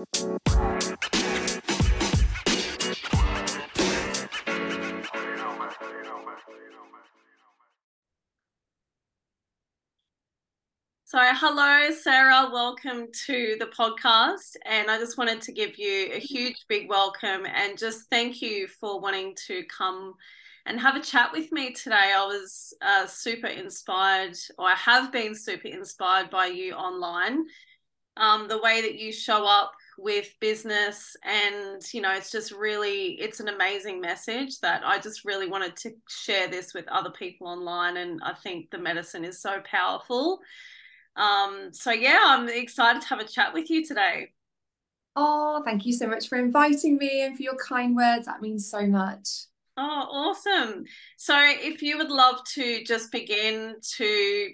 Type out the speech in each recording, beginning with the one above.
So, hello, Sarah. Welcome to the podcast. And I just wanted to give you a huge, big welcome and just thank you for wanting to come and have a chat with me today. I was uh, super inspired, or I have been super inspired by you online. Um, the way that you show up with business and you know it's just really it's an amazing message that i just really wanted to share this with other people online and i think the medicine is so powerful um, so yeah, I'm excited to have a chat with you today. Oh, thank you so much for inviting me and for your kind words. That means so much. Oh, awesome. So if you would love to just begin to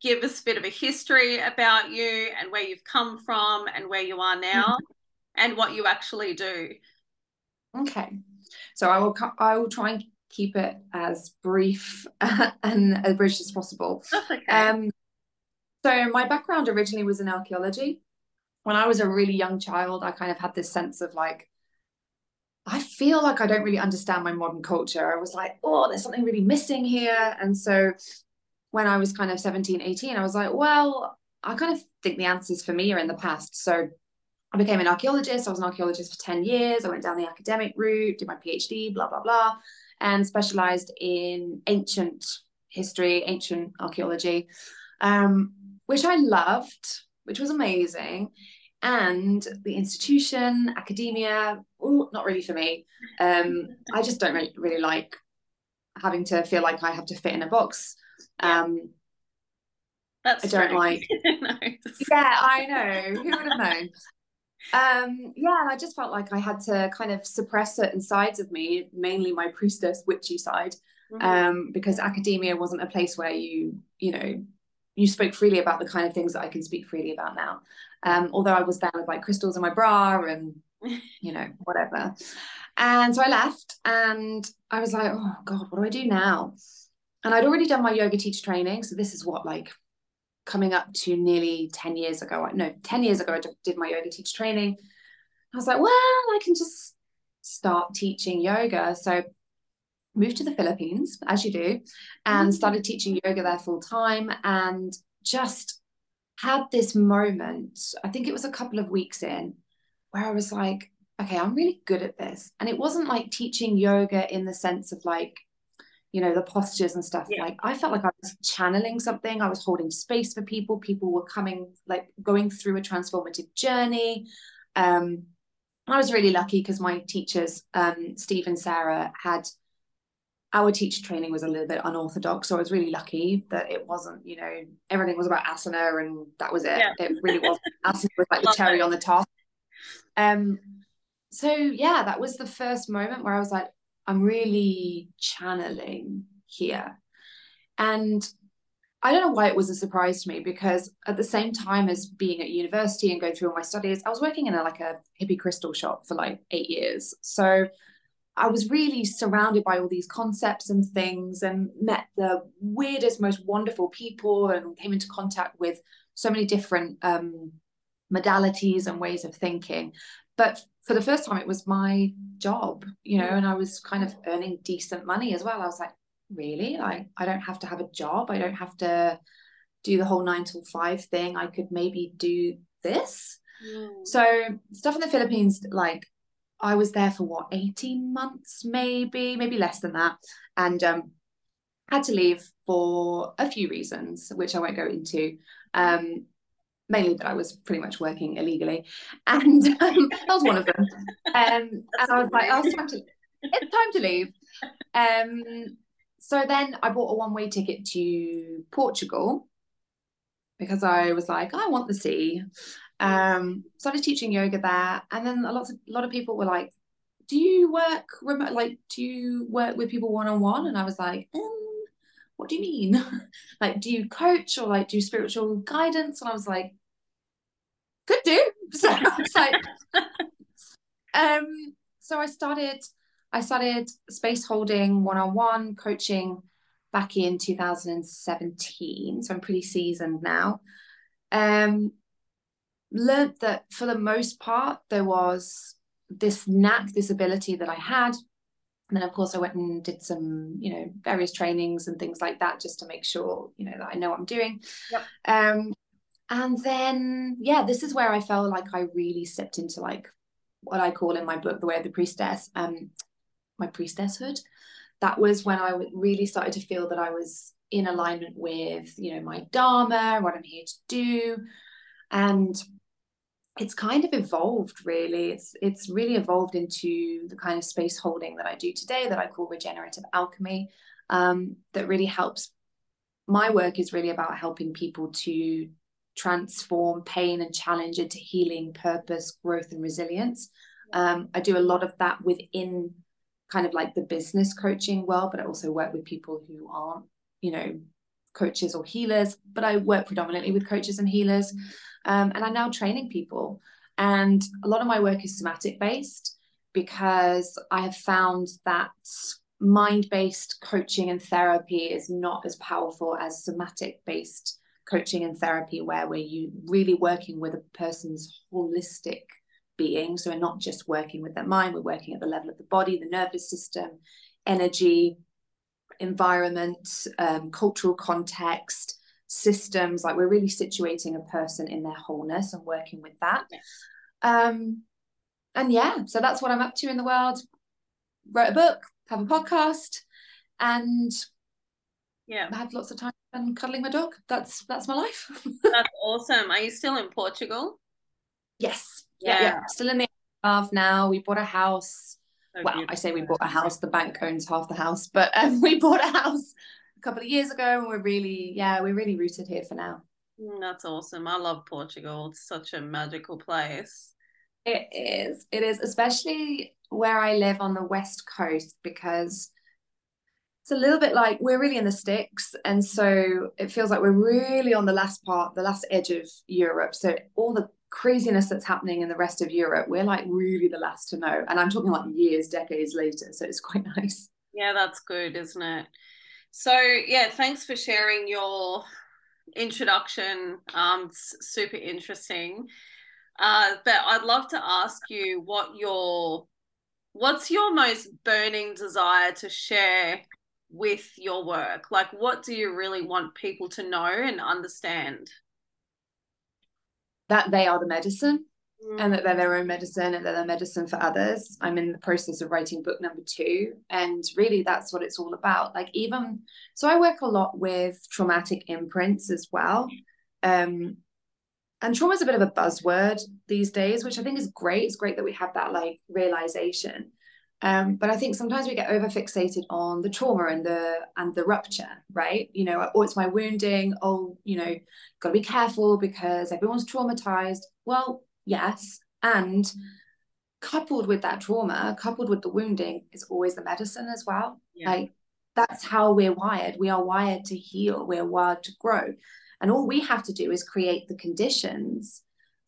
give us a bit of a history about you and where you've come from and where you are now mm-hmm. and what you actually do. Okay. So I will I will try and keep it as brief and as British as possible. That's okay. Um, so my background originally was in archaeology. When I was a really young child, I kind of had this sense of like, I feel like I don't really understand my modern culture. I was like, oh, there's something really missing here. And so when I was kind of 17, 18, I was like, well, I kind of think the answers for me are in the past. So I became an archaeologist. I was an archaeologist for 10 years. I went down the academic route, did my PhD, blah, blah, blah, and specialized in ancient history, ancient archaeology. Um, which I loved, which was amazing. And the institution, academia, ooh, not really for me. Um, I just don't really, really like having to feel like I have to fit in a box. Um, That's I don't like. no, yeah, I know. Who would have known? um yeah and i just felt like i had to kind of suppress certain sides of me mainly my priestess witchy side mm-hmm. um because academia wasn't a place where you you know you spoke freely about the kind of things that I can speak freely about now. Um, although I was there with like crystals in my bra and you know whatever. And so I left, and I was like, oh god, what do I do now? And I'd already done my yoga teacher training, so this is what like coming up to nearly 10 years ago. No, 10 years ago, I did my yoga teacher training. I was like, well, I can just start teaching yoga. So moved to the Philippines, as you do, and mm-hmm. started teaching yoga there full time and just had this moment. I think it was a couple of weeks in where I was like, okay, I'm really good at this. And it wasn't like teaching yoga in the sense of like, you know, the postures and stuff. Yeah. Like I felt like I was channeling something. I was holding space for people. People were coming, like going through a transformative journey. Um, I was really lucky because my teachers, um, Steve and Sarah, had our teacher training was a little bit unorthodox. So I was really lucky that it wasn't, you know, everything was about asana and that was it. Yeah. It really was asana was like the cherry on the top. Um so yeah, that was the first moment where I was like, I'm really channeling here. And I don't know why it was a surprise to me because at the same time as being at university and going through all my studies, I was working in a, like a hippie crystal shop for like eight years. So I was really surrounded by all these concepts and things and met the weirdest, most wonderful people and came into contact with so many different um, modalities and ways of thinking. But for the first time, it was my job, you know, and I was kind of earning decent money as well. I was like, really? Like, I don't have to have a job. I don't have to do the whole nine till five thing. I could maybe do this. Mm. So, stuff in the Philippines, like I was there for what 18 months, maybe, maybe less than that, and um, had to leave for a few reasons, which I won't go into. Um, mainly that I was pretty much working illegally, and um, that was one of them. Um, and I was like, oh, it's time to, it's time to leave. Um, so then I bought a one-way ticket to Portugal because I was like, I want the sea um started teaching yoga there and then a lot of a lot of people were like do you work remote like do you work with people one-on-one and i was like um, what do you mean? Like do you coach or like do spiritual guidance? And i was like could do. So i was like um so i started i started space holding one-on-one coaching back in 2017 so i'm pretty seasoned now. Um learned that for the most part there was this knack this ability that i had and then of course i went and did some you know various trainings and things like that just to make sure you know that i know what i'm doing. Yep. um and then yeah this is where i felt like i really stepped into like what i call in my book the way of the priestess um my priestesshood. That was when i really started to feel that i was in alignment with you know my dharma what i'm here to do. And it's kind of evolved really. It's it's really evolved into the kind of space holding that i do today that i call regenerative alchemy um, that really helps. My work is really about helping people to transform pain and challenge into healing purpose growth and resilience. Um, i do a lot of that within kind of like the business coaching world but i also work with people who aren't you know coaches or healers but i work predominantly with coaches and healers um, and I'm now training people. And a lot of my work is somatic based because I have found that mind based coaching and therapy is not as powerful as somatic based coaching and therapy, where we're you really working with a person's holistic being. So we're not just working with their mind, we're working at the level of the body, the nervous system, energy, environment, um, cultural context, systems like we're really situating a person in their wholeness and working with that. Um and yeah so that's what i'm up to in the world. Wrote a book have a podcast and yeah. I have lots of time and cuddling my dog. That's that's my life. That's awesome. Are you still in portugal? Yes. Yeah, yeah, still in the half now. We bought a house. So well beautiful. i say we bought a house. The bank owns half the house but um, we bought a house couple of years ago and we're really yeah we're really rooted here for now. Mm, that's awesome. I love portugal. It's such a magical place. It is. It is especially where i live on the west coast because it's a little bit like we're really in the sticks and so it feels like we're really on the last part the last edge of europe. So all the craziness that's happening in the rest of europe we're like really the last to know. And i'm talking like years decades later so it's quite nice. Yeah that's good isn't it so yeah, thanks for sharing your introduction. Um, super interesting. Uh, but I'd love to ask you what your what's your most burning desire to share with your work? Like, what do you really want people to know and understand? That they are the medicine and that they're their own medicine and they're their medicine for others. I'm in the process of writing book number two. And really, that's what it's all about. Like, even so, I work a lot with traumatic imprints as well. Um, and trauma is a bit of a buzzword these days, which I think is great. It's great that we have that like realization. Um, but I think sometimes we get over fixated on the trauma and the and the rupture, right? You know, oh, it's my wounding. Oh, you know, got to be careful because everyone's traumatized. Well, yes. And coupled with that trauma coupled with the wounding is always the medicine as well. Yeah. like that's how we're wired. We are wired to heal. We're wired to grow. And all we have to do is create the conditions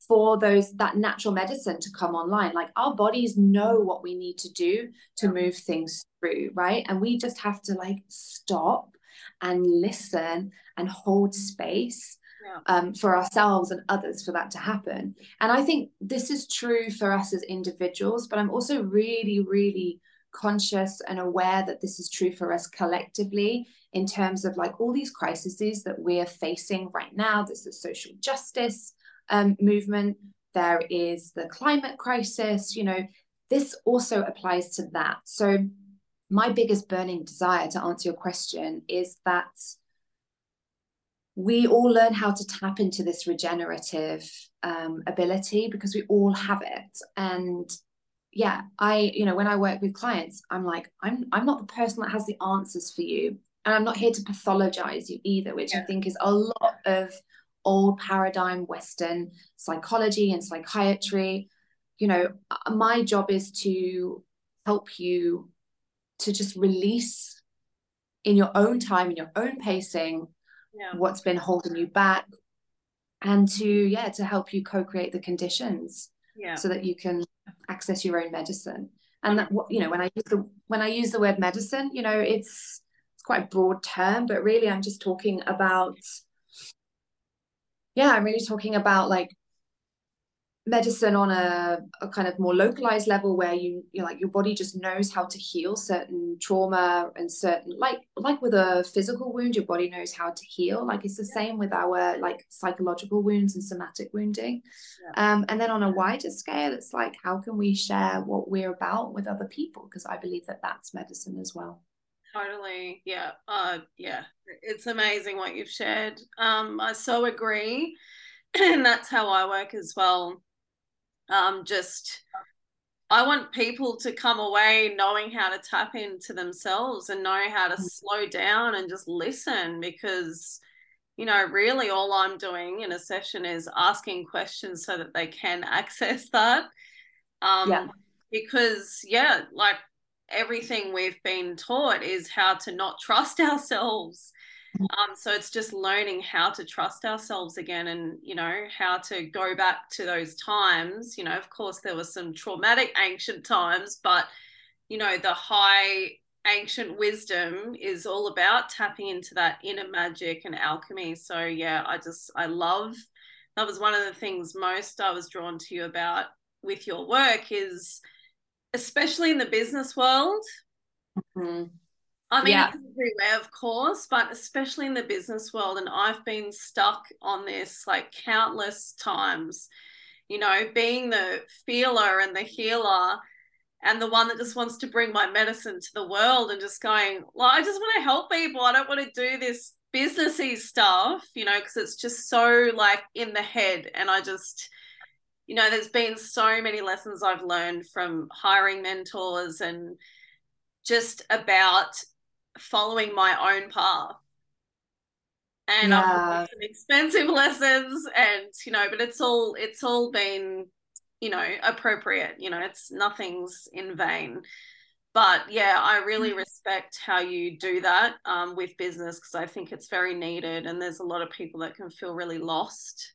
for those that natural medicine to come online. Like our bodies know what we need to do to move things through right? And we just have to like stop and listen and hold space um, for ourselves and others for that to happen. And I think this is true for us as individuals, but I'm also really, really conscious and aware that this is true for us collectively in terms of like all these crises that we're facing right now. There's the social justice um, movement, there is the climate crisis, you know, this also applies to that. So, my biggest burning desire to answer your question is that we all learn how to tap into this regenerative um, ability because we all have it. And yeah i you know when i work with clients i'm like i'm i'm not the person that has the answers for you. And i'm not here to pathologize you either which yeah. i think is a lot of old paradigm western psychology and psychiatry. You know uh, my job is to help you to just release in your own time in your own pacing yeah. what's been holding you back and to yeah to help you co-create the conditions yeah. so that you can access your own medicine and that you know when i use the when i use the word medicine you know it's it's quite a broad term but really i'm just talking about yeah i'm really talking about like medicine on a, a, kind of more localized level where you you like your body just knows how to heal certain trauma and certain like like with a physical wound your body knows how to heal. Like it's the same with our like psychological wounds and somatic wounding. Yeah. um and then on a wider scale it's like how can we share what we're about with other people? Because i believe that that's medicine as well. Totally. Yeah. Uh yeah. It's amazing what you've shared. Um i so agree. And that's how i work as well um, just I want people to come away knowing how to tap into themselves and know how to mm. slow down and just listen because you know really all I'm doing in a session is asking questions so that they can access that um yeah. because yeah like everything we've been taught is how to not trust ourselves um, so it's just learning how to trust ourselves again and, you know, how to go back to those times. You know, of course, there were some traumatic ancient times, but, you know, the high ancient wisdom is all about tapping into that inner magic and alchemy. So, yeah, I just, I love that was one of the things most I was drawn to you about with your work is especially in the business world. Mm-hmm I mean, yeah. everywhere, of course, but especially in the business world. And I've been stuck on this like countless times, you know, being the feeler and the healer and the one that just wants to bring my medicine to the world and just going, well, I just want to help people. I don't want to do this businessy stuff, you know, because it's just so like in the head. And I just, you know, there's been so many lessons I've learned from hiring mentors and just about following my own path. And yeah. I've some expensive lessons and you know, but it's all it's all been, you know, appropriate. You know, it's nothing's in vain. But yeah, I really mm. respect how you do that um, with business because I think it's very needed. And there's a lot of people that can feel really lost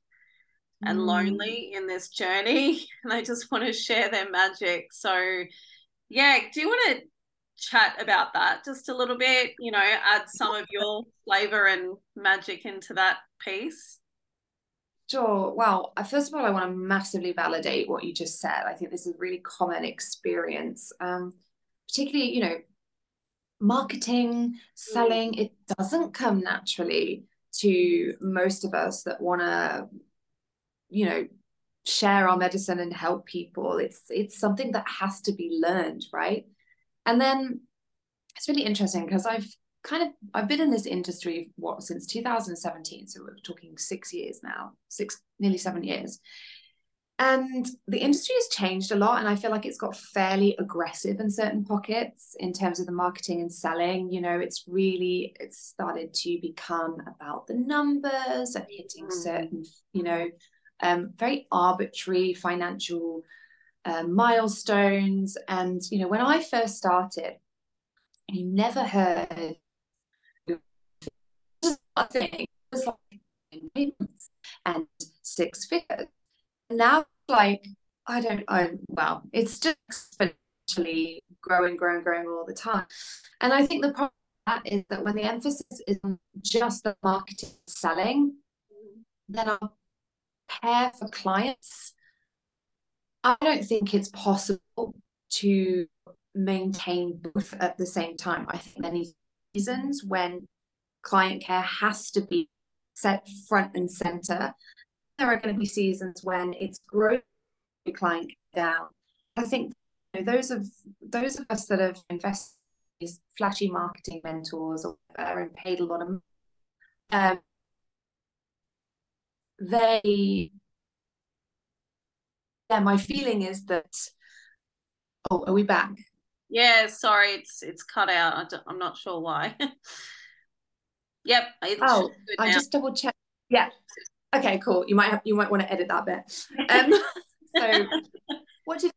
and mm. lonely in this journey and they just want to share their magic. So, yeah, do you want to chat about that just a little bit, you know, add some of your flavor and magic into that piece? Sure. Well, uh, first of all, I want to massively validate what you just said. I think this is a really common experience, um, particularly, you know, marketing, selling, it doesn't come naturally to most of us that want to, you know, share our medicine and help people. It's it's something that has to be learned, right? And then it's really interesting because I've kind of I've been in this industry what since 2017, so we're talking six years now, six nearly seven years. And the industry has changed a lot, and I feel like it's got fairly aggressive in certain pockets in terms of the marketing and selling. You know, it's really it's started to become about the numbers and hitting mm. certain, you know, um, very arbitrary financial uh, milestones. And, you know, when I first started, you never heard. It was like and six figures. Now, like, I don't, I, well, it's just exponentially growing, growing, growing all the time. And I think the problem that is that when the emphasis is on just the marketing selling, then our care for clients I don't think it's possible to maintain both at the same time. I think there needs seasons when client care has to be set front and center. There are going to be seasons when it's growing client down. I think you know, those of those of us that have invested in flashy marketing mentors or and paid a lot of um, they yeah, my feeling is that. Oh, are we back? Yeah, sorry, it's it's cut out. I am not sure why. yep. Oh, I just double check. Yeah. Okay, cool. You might have you might want to edit that bit. Um, so what did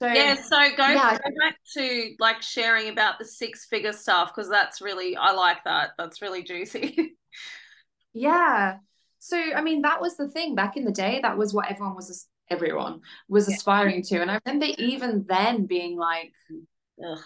so, yeah, so go, yeah. go back to like sharing about the six figure stuff because that's really I like that. That's really juicy. yeah. So I mean that was the thing back in the day. That was what everyone was everyone was yeah. aspiring to. And I remember even then being like, Ugh.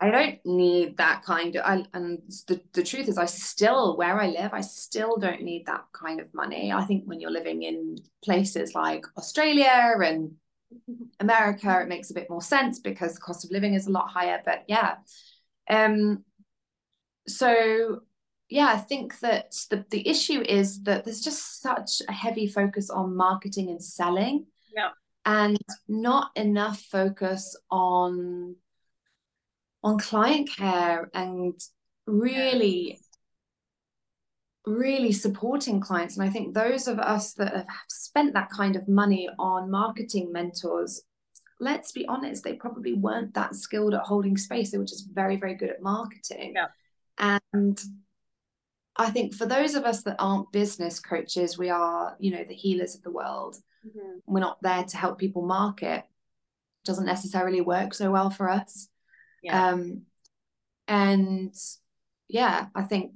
I don't need that kind of I and the, the truth is I still where I live, I still don't need that kind of money. I think when you're living in places like Australia and America, it makes a bit more sense because the cost of living is a lot higher. But yeah. Um so yeah, I think that the, the issue is that there's just such a heavy focus on marketing and selling. Yeah. And not enough focus on on client care and really really supporting clients and i think those of us that have spent that kind of money on marketing mentors let's be honest they probably weren't that skilled at holding space they were just very very good at marketing yeah. and i think for those of us that aren't business coaches we are you know the healers of the world mm-hmm. we're not there to help people market it doesn't necessarily work so well for us yeah. Um, and yeah, I think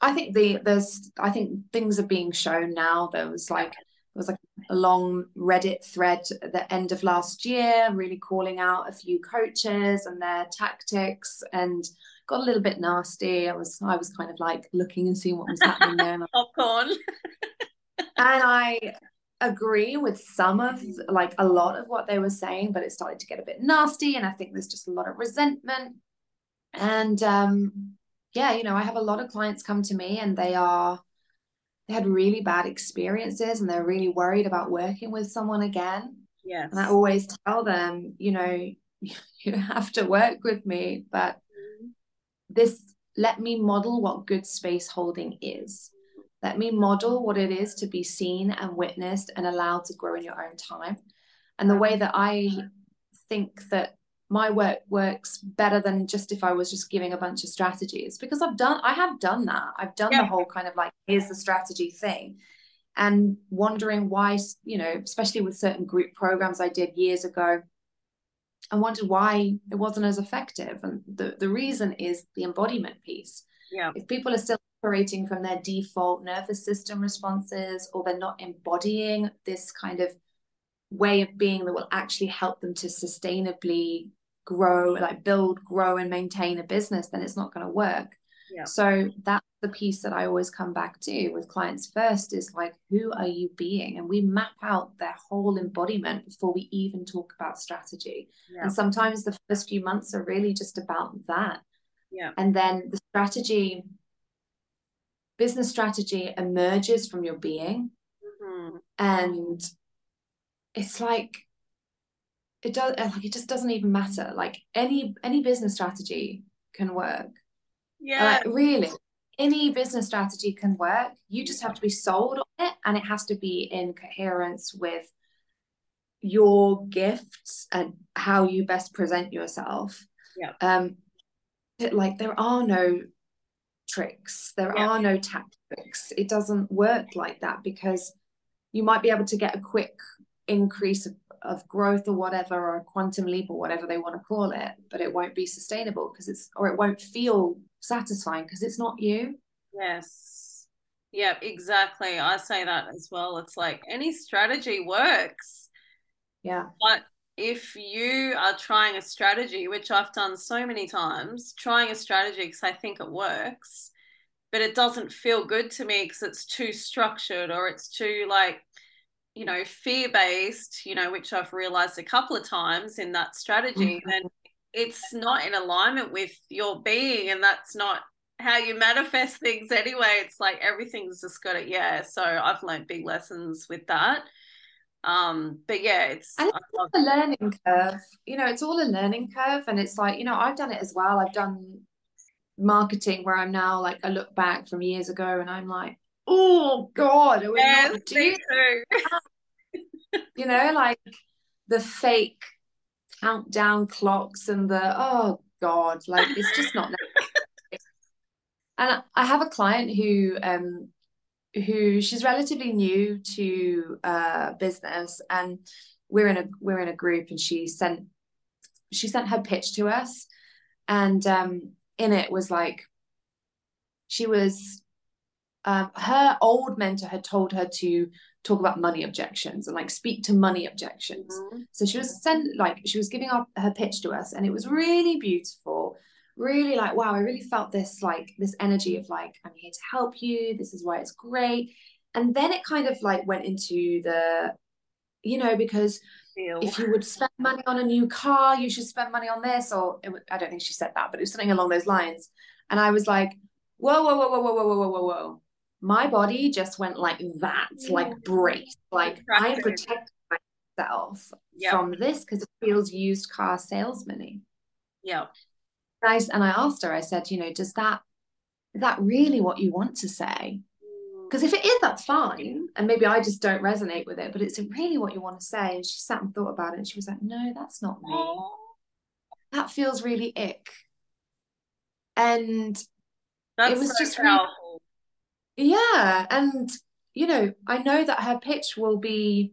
I think the there's I think things are being shown now. There was like there was like a long Reddit thread at the end of last year, really calling out a few coaches and their tactics, and got a little bit nasty. I was I was kind of like looking and seeing what was happening there. Popcorn. and I agree with some of like a lot of what they were saying, but it started to get a bit nasty. And I think there's just a lot of resentment. And um, yeah, you know, I have a lot of clients come to me and they are they had really bad experiences and they're really worried about working with someone again. Yes. And I always tell them, you know, you have to work with me, but. This let me model what good space holding is. Let me model what it is to be seen and witnessed and allowed to grow in your own time. And the way that I think that my work works better than just if I was just giving a bunch of strategies because I've done I have done that. I've done yeah. the whole kind of like here's the strategy thing and wondering why, you know, especially with certain group programs I did years ago, I wondered why it wasn't as effective. And the, the reason is the embodiment piece. Yeah. If people are still operating from their default nervous system responses or they're not embodying this kind of way of being that will actually help them to sustainably grow like build grow and maintain a business then it's not going to work yeah. so that's the piece that i always come back to with clients first is like who are you being? And we map out their whole embodiment before we even talk about strategy. Yeah. and sometimes the first few months are really just about that. Yeah. And then the strategy business strategy emerges from your being. Mm-hmm. and it's like it does like it just doesn't even matter. Like any any business strategy can work. Yeah like really any business strategy can work you just have to be sold on it and it has to be in coherence with your gifts and how you best present yourself yeah um like there are no tricks. There yeah. are no tactics. It doesn't work like that because you might be able to get a quick increase of, of growth or whatever, or a quantum leap or whatever they want to call it, but it won't be sustainable because it's, or it won't feel satisfying because it's not you. Yes. Yeah, exactly. I say that as well. It's like any strategy works. Yeah. But if you are trying a strategy, which I've done so many times, trying a strategy because I think it works, but it doesn't feel good to me because it's too structured or it's too like, you know, fear based, you know, which I've realized a couple of times in that strategy. Mm-hmm. And it's not in alignment with your being, and that's not how you manifest things anyway. It's like everything's just got it. Yeah. So I've learned big lessons with that um but yeah it's and it's a learning curve you know it's all a learning curve and it's like you know i've done it as well i've done marketing where i'm now like i look back from years ago and i'm like oh god are we yes, you know like the fake countdown clocks and the oh god like it's just not and I have a client who um who she's relatively new to uh, business, and we're in a we're in a group, and she sent she sent her pitch to us, and um, in it was like she was um, her old mentor had told her to talk about money objections and like speak to money objections. Mm-hmm. So she was sent like she was giving up her pitch to us, and it was really beautiful. Really like wow, I really felt this like this energy of like I'm here to help you. This is why it's great. And then it kind of like went into the, you know, because Feel. if you would spend money on a new car, you should spend money on this. Or it, I don't think she said that, but it was something along those lines. And I was like, whoa, whoa, whoa, whoa, whoa, whoa, whoa, whoa, whoa my body just went like that, like brace. Like I protect myself yep. from this because it feels used car salesman Yeah. Nice. And I asked her, I said, you know, does that is that really what you want to say? Because mm. if it is, that's fine. And maybe I just don't resonate with it, but it's really what you want to say. And she sat and thought about it and she was like, no, that's not me. That feels really ick. And that's it was so just really yeah. And, you know, I know that her pitch will be,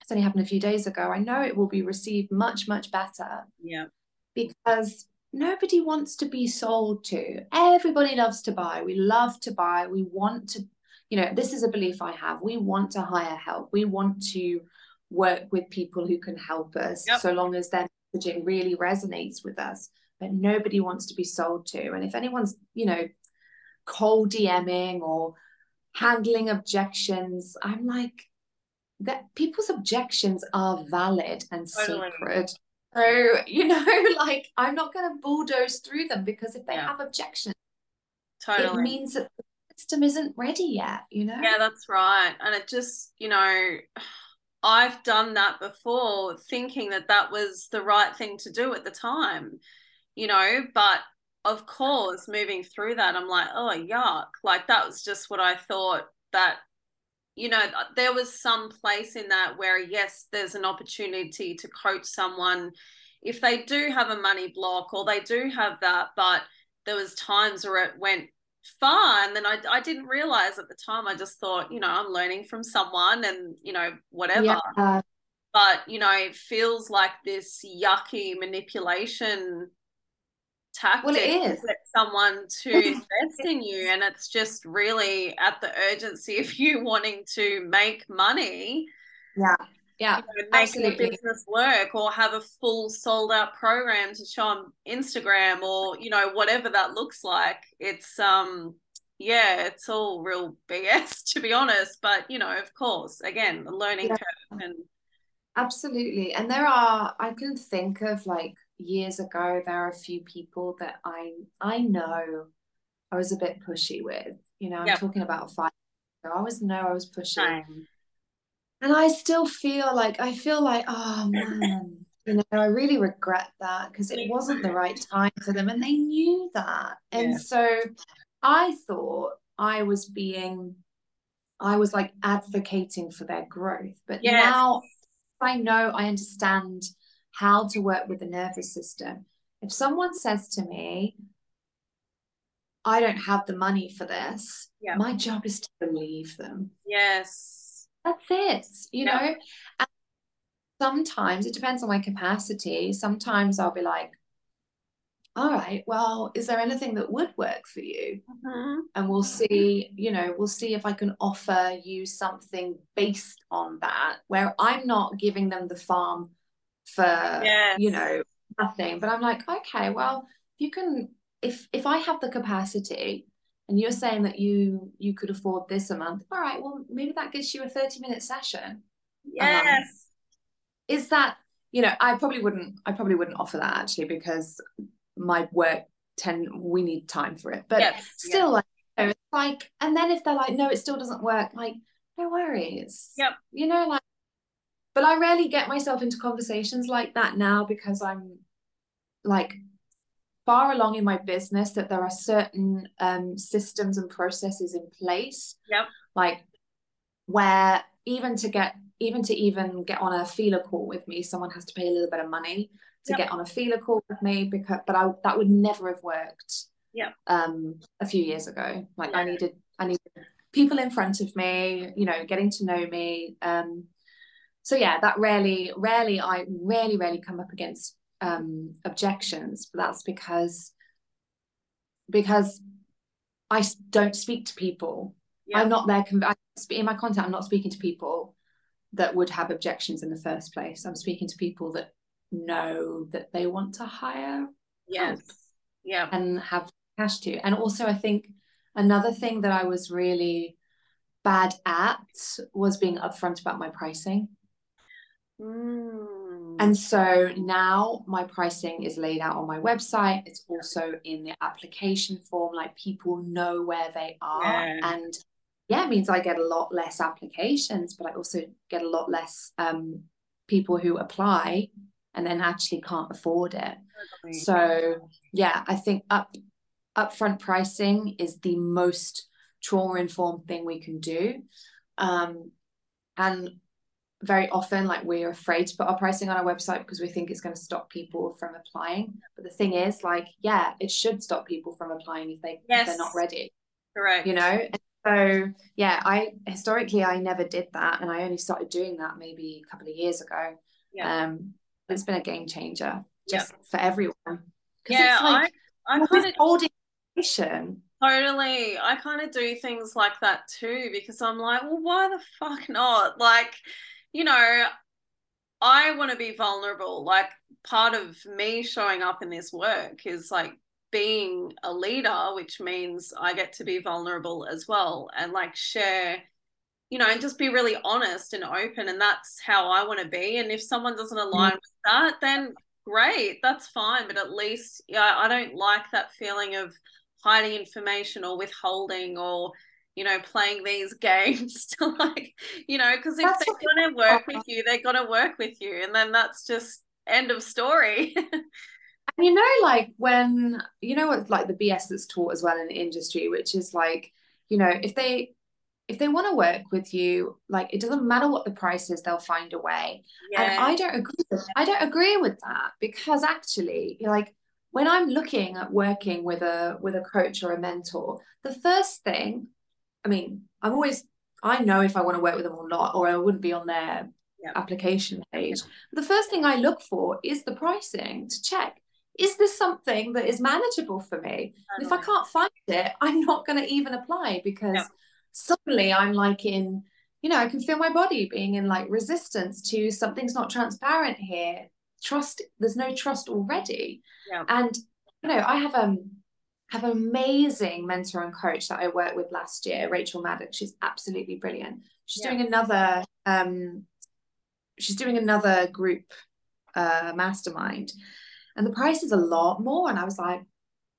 it's only happened a few days ago. I know it will be received much, much better. Yeah. Because nobody wants to be sold to. Everybody loves to buy. We love to buy. We want to, you know, this is a belief I have. We want to hire help. We want to work with people who can help us yep. so long as their messaging really resonates with us. But nobody wants to be sold to. And if anyone's, you know, cold DMing or handling objections. I'm like, that people's objections are valid and sacred. So, you know, like I'm not going to bulldoze through them because if they yeah. have objections, totally. it means that the system isn't ready yet, you know? Yeah, that's right. And it just, you know, I've done that before thinking that that was the right thing to do at the time, you know, but of course, moving through that, I'm like, oh, yuck. Like, that was just what I thought that, you know, there was some place in that where, yes, there's an opportunity to coach someone if they do have a money block or they do have that. But there was times where it went far and then I, I didn't realize at the time i just thought you know i'm learning from someone and you know whatever yeah. but you know it feels like this yucky manipulation tactic well, it is. to get someone to invest in you. And it's just really at the urgency of you wanting to make money. Yeah. Yeah. You know, make absolutely. business work or have a full sold out program to show on Instagram or, you know, whatever that looks like. It's um yeah, it's all real BS to be honest. But you know, of course, again, the learning yeah. curve and absolutely. And there are I can think of like years ago there are a few people that I I know I was a bit pushy with. You know, I'm yep. talking about five ago. I always know I was pushy. And I still feel like I feel like, oh man, you know, I really regret that because it wasn't the right time for them and they knew that. And yeah. so I thought I was being I was like advocating for their growth. But yes. now I know I understand how to work with the nervous system. If someone says to me, I don't have the money for this, yeah. my job is to believe them. Yes. That's it, you yeah. know? And sometimes it depends on my capacity. Sometimes I'll be like, all right, well, is there anything that would work for you? Mm-hmm. And we'll see, you know, we'll see if I can offer you something based on that, where I'm not giving them the farm for yes. you know nothing. But i'm like okay well you can if if i have the capacity and you're saying that you you could afford this a month all right well maybe that gives you a 30 minute session yes. Is that you know i probably wouldn't i probably wouldn't offer that actually because my work tend we need time for it. But yes, still yes. like you know, like and then if they're like no it still doesn't work like no worries. Yep. You know like but I rarely get myself into conversations like that now because I'm like far along in my business that there are certain um, systems and processes in place. Yep. Like where even to get even to even get on a feeler call with me, someone has to pay a little bit of money to yep. get on a feeler call with me because but I that would never have worked. Yeah. Um, a few years ago, like yeah. I needed I needed people in front of me, you know, getting to know me. Um, so yeah that rarely rarely i rarely rarely come up against um objections but that's because because i don't speak to people yeah. I'm not there. in my content, I'm not speaking to people that would have objections in the first place. I'm speaking to people that know that they want to hire yes yeah and have cash to and also i think another thing that i was really bad at was being upfront about my pricing mm. and so now my pricing is laid out on my website it's also in the application form like people know where they are yeah. and yeah it means i get a lot less applications but i also get a lot less um, people who apply and then actually can't afford it. So yeah, I think up upfront pricing is the most trauma informed thing we can do. Um, and very often like we're afraid to put our pricing on our website because we think it's going to stop people from applying but the thing is like yeah it should stop people from applying if they yes. if they're not ready correct you know and so yeah i historically i never did that and i only started doing that maybe a couple of years ago yeah. um it's been a game changer just for everyone. Yeah, like, I, I kind of old information. Totally. I kind of do things like that too because I'm like, well, why the fuck not? Like, you know, I want to be vulnerable. Like, part of me showing up in this work is like being a leader, which means I get to be vulnerable as well and like share you know, and just be really honest and open. And that's how I want to be. And if someone doesn't mm. align with that, then great, that's fine. But at least, yeah, I don't like that feeling of hiding information or withholding or, you know, playing these games to like, you know, because if that's they're going to work with you, they're going to work with you. And then that's just end of story. and you know, like when, you know, what, like the BS that's taught as well in the industry, which is like, you know, if they if they want to work with you, like it doesn't matter what the price is, they'll find a way. Yeah. And I don't agree. With, I don't agree with that because actually, like when I'm looking at working with a with a coach or a mentor, the first thing, I mean, I'm always I know if I want to work with them or not, or I wouldn't be on their application page. The first thing I look for is the pricing to check. Is this something that is manageable for me? If I can't find it, I'm not going to even apply because suddenly I'm like in, you know, I can feel my body being in like resistance to something's not transparent here. Trust, there's no trust already. Yeah. And you know, I have um have an amazing mentor and coach that I worked with last year, Rachel Maddox. She's absolutely brilliant. She's yeah. doing another um she's doing another group uh mastermind and the price is a lot more and I was like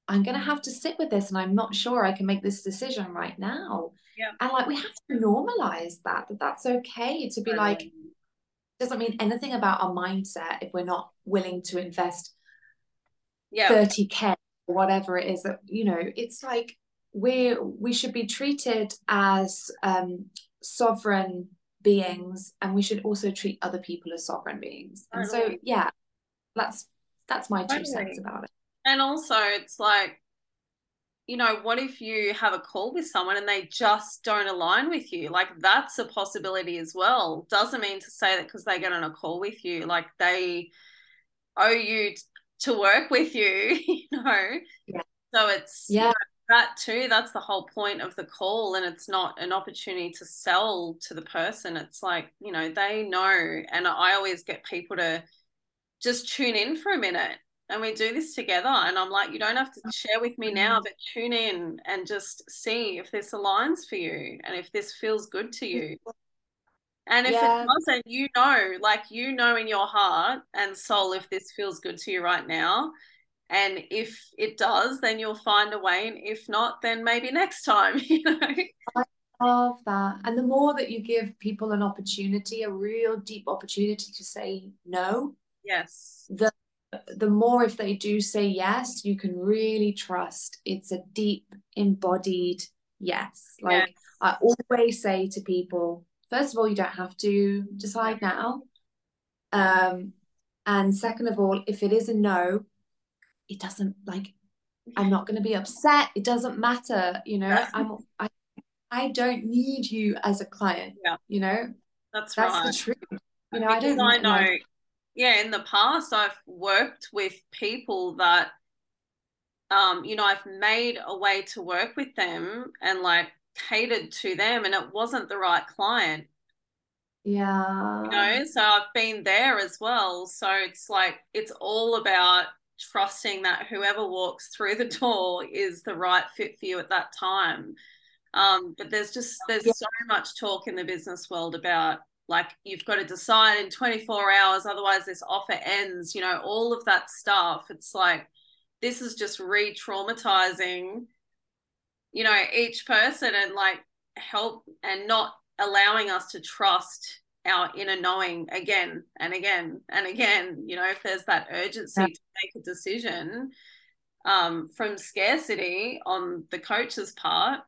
I'm going to have to sit with this and I'm not sure I can make this decision right now. Yeah. And like we have to normalize that, that that's okay to be right. like, doesn't mean anything about our mindset if we're not willing to invest yeah. 30K or whatever it is that, you know, it's like we we should be treated as um, sovereign beings and we should also treat other people as sovereign beings. And so, yeah, that's that's my two cents about it. And also, it's like you know, what if you have a call with someone and they just don't align with you? Like that's a possibility as well. Doesn't mean to say that because they get on a call with you, like they owe you to work with you, you know. Yeah. So it's yeah. You know, that too, that's the whole point of the call. And it's not an opportunity to sell to the person. It's like, you know, they know. And I always get people to just tune in for a minute and we do this together. And I'm like, you don't have to oh. share with me now, mm-hmm. but tune in and just see if this aligns for you and if this feels good to you. And if yeah. it doesn't, you know, like you know in your heart and soul if this feels good to you right now. And if it does, then you'll find a way. And if not, then maybe next time, you know. I love that. And the more that you give people an opportunity, a real deep opportunity to say no. Yes. The the more if they do say yes, you can really trust it's a deep, embodied yes. Like yes. I always say to people, first of all, you don't have to decide now. Um, and second of all, if it is a no, it doesn't like I'm not going to be upset. It doesn't matter, you know. Yes. I'm I I don't need you as a client. Yeah. You know. That's, That's right. the truth. You know, because I don't I know like, yeah, in the past, I've worked with people that, um, you know, I've made a way to work with them and like catered to them and it wasn't the right client. Yeah. You know, so I've been there as well. So it's like it's all about trusting that whoever walks through the door is the right fit for you at that time. Um, but there's just there's yeah. so much talk in the business world about like you've got to decide in 24 hours otherwise this offer ends you know all of that stuff it's like this is just re-traumatizing you know each person and like help and not allowing us to trust our inner knowing again and again and again you know if there's that urgency yeah. to make a decision um, from scarcity on the coach's part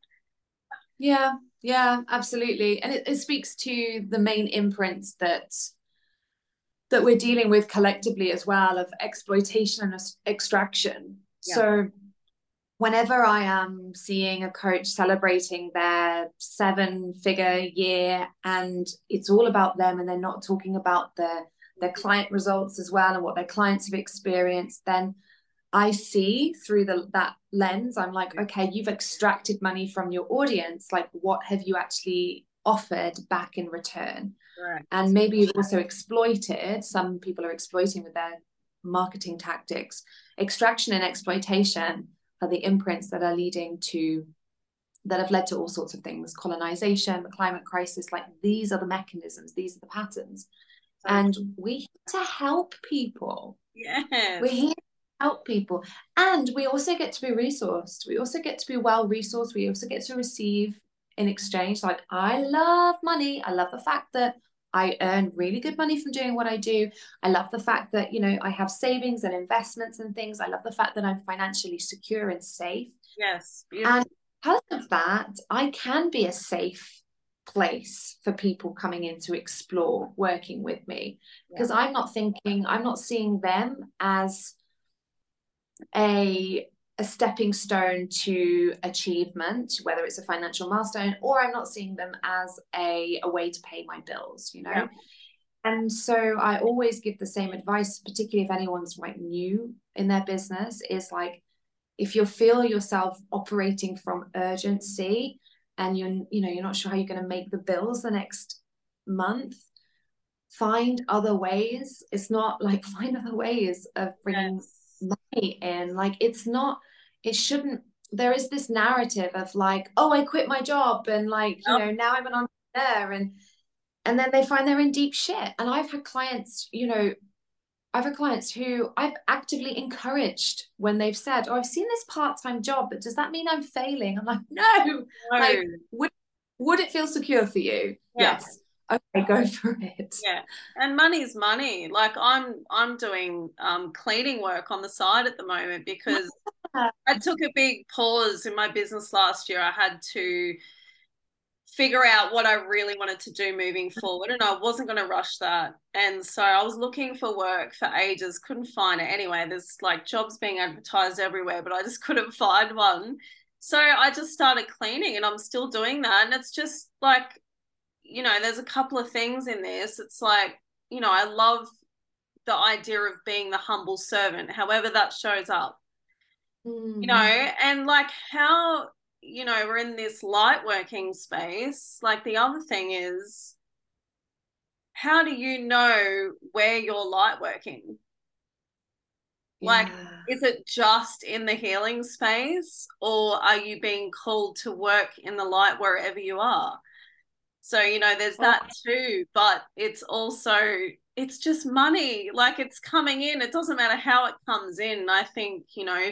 yeah yeah absolutely and it, it speaks to the main imprints that that we're dealing with collectively as well of exploitation and extraction yeah. so whenever I am seeing a coach celebrating their seven figure year and it's all about them and they're not talking about their their client results as well and what their clients have experienced, then I see through the that lens, I'm like, okay, you've extracted money from your audience. Like, what have you actually offered back in return? Right. And maybe you've also exploited, some people are exploiting with their marketing tactics, extraction and exploitation are the imprints that are leading to that have led to all sorts of things colonization the climate crisis like these are the mechanisms these are the patterns. And we have to help people. Yeah we're here to help people. And we also get to be resourced. We also get to be well resourced we also get to receive in exchange. Like i love money. I love the fact that I earn really good money from doing what I do. I love the fact that, you know, I have savings and investments and things. I love the fact that I'm financially secure and safe. Yes. Beautiful. And because of that, I can be a safe place for people coming in to explore working with me because yeah. I'm not thinking, I'm not seeing them as a a stepping stone to achievement, whether it's a financial milestone or I'm not seeing them as a, a way to pay my bills, you know? Yeah. And so I always give the same advice, particularly if anyone's like new in their business, is like if you feel yourself operating from urgency and you're, you know, you're not sure how you're going to make the bills the next month, find other ways. It's not like find other ways of bringing yes money in like it's not it shouldn't there is this narrative of like oh i quit my job and like you know now i'm an entrepreneur and and then they find they're in deep shit and i've had clients you know I've had clients who I've actively encouraged when they've said, "Oh, I've seen this part-time job, but does that mean I'm failing?" I'm like, "No." no. Like, would would it feel secure for you? Yeah. Yes okay go for it yeah and money's money like i'm i'm doing um cleaning work on the side at the moment because i took a big pause in my business last year i had to figure out what i really wanted to do moving forward and i wasn't going to rush that and so i was looking for work for ages couldn't find it anyway there's like jobs being advertised everywhere but i just couldn't find one so i just started cleaning and i'm still doing that and it's just like you know, there's a couple of things in this. It's like, you know, I love the idea of being the humble servant, however that shows up. Mm. You know, and like how, you know, we're in this light working space. Like the other thing is, how do you know where you're light working? Like, yeah. is it just in the healing space, or are you being called to work in the light wherever you are? So, you know, there's that too, but it's also it's just money. Like it's coming in. It doesn't matter how it comes in. I think, you know,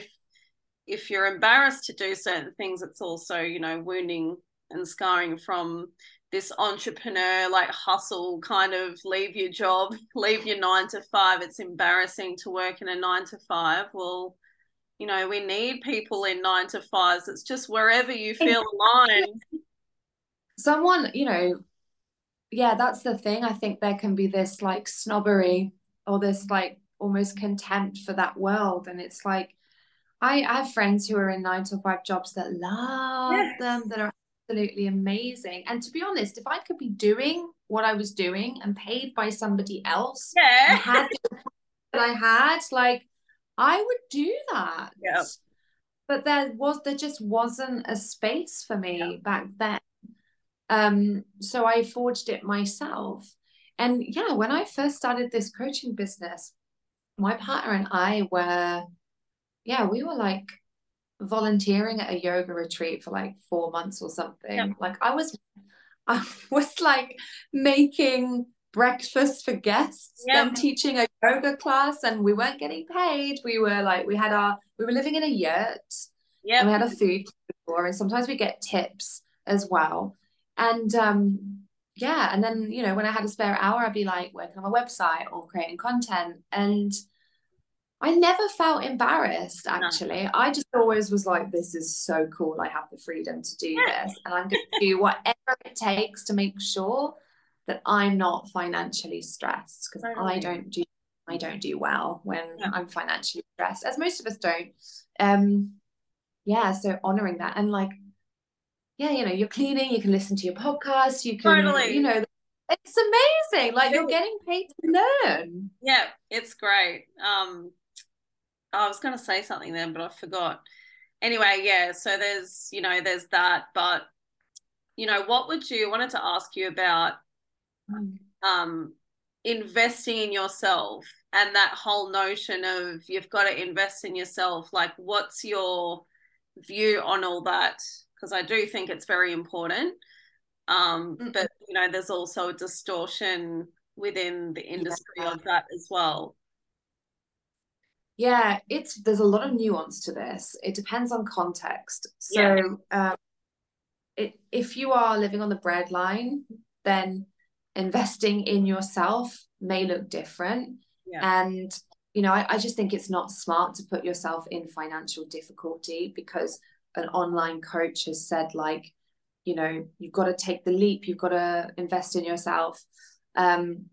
if you're embarrassed to do certain things, it's also, you know, wounding and scarring from this entrepreneur like hustle kind of leave your job, leave your nine to five. It's embarrassing to work in a nine to five. Well, you know, we need people in nine to fives. It's just wherever you feel aligned someone you know yeah that's the thing i think there can be this like snobbery or this like almost contempt for that world and it's like i, I have friends who are in nine to five jobs that love yes. them that are absolutely amazing. And to be honest if i could be doing what i was doing and paid by somebody else yeah. had that i had like i would do that. Yeah but there was there just wasn't a space for me yeah. back then. Um so i forged it myself. And yeah when i first started this coaching business my partner and i were yeah we were like volunteering at a yoga retreat for like four months or something. Yeah. like i was i was like making breakfast for guests yep. then teaching a yoga class and we weren't getting paid. We were like we had our we were living in a yurt yeah. we had a food store and sometimes we get tips as well. And um yeah and then you know when i had a spare hour i'd be like working on my website or creating content. And I never felt embarrassed actually. No. I just always was like, this is so cool. I have the freedom to do yeah. this. And I'm going to do whatever it takes to make sure that I'm not financially stressed because totally. I don't do I don't do well when yeah. I'm financially stressed, as most of us don't. Um, yeah, so honoring that and like, yeah, you know, you're cleaning, you can listen to your podcast, you can, totally. you know, it's amazing. Like you're getting paid to learn. Yeah, it's great. Um, I was going to say something then, but I forgot. Anyway, yeah. So there's, you know, there's that, but you know, what would you wanted to ask you about um, investing in yourself and that whole notion of you've got to invest in yourself. Like, what's your view on all that? Because I do think it's very important. Um, mm-hmm. But, you know, there's also a distortion within the industry yeah. of that as well. Yeah, it's there's a lot of nuance to this. It depends on context. So, yeah. um, it, if you are living on the breadline, then investing in yourself may look different. Yeah. And, you know, I, I just think it's not smart to put yourself in financial difficulty because an online coach has said, like, you know, you've got to take the leap, you've got to invest in yourself. Um,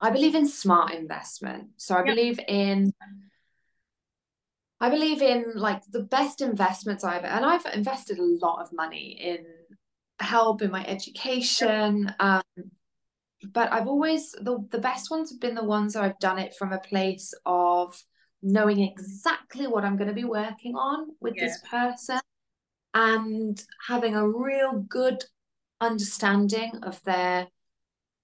I believe in smart investment. So I believe in I believe in like the best investments I've and I've invested a lot of money in help in my education. Um, but I've always the the best ones have been the ones that I've done it from a place of knowing exactly what I'm going to be working on with yeah. this person and having a real good understanding of their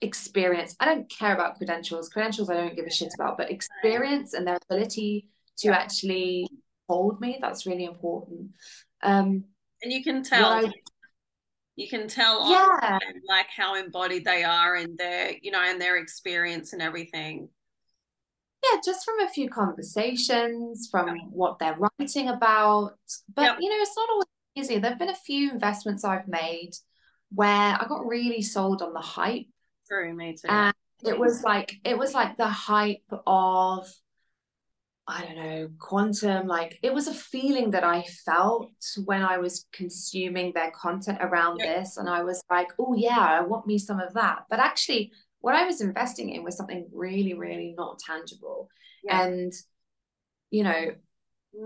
experience. I don't care about credentials. Credentials I don't give a shit about, but experience and their ability to yeah. actually hold me, that's really important. Um and you can tell you can tell yeah. like how embodied they are and their you know and their experience and everything yeah just from a few conversations from yeah. what they're writing about but yep. you know it's not always easy there have been a few investments i've made where i got really sold on the hype true me too and it was like it was like the hype of I don't know, quantum, like it was a feeling that I felt when I was consuming their content around yeah. this. And I was like, oh, yeah, I want me some of that. But actually, what I was investing in was something really, really not tangible. Yeah. And, you know,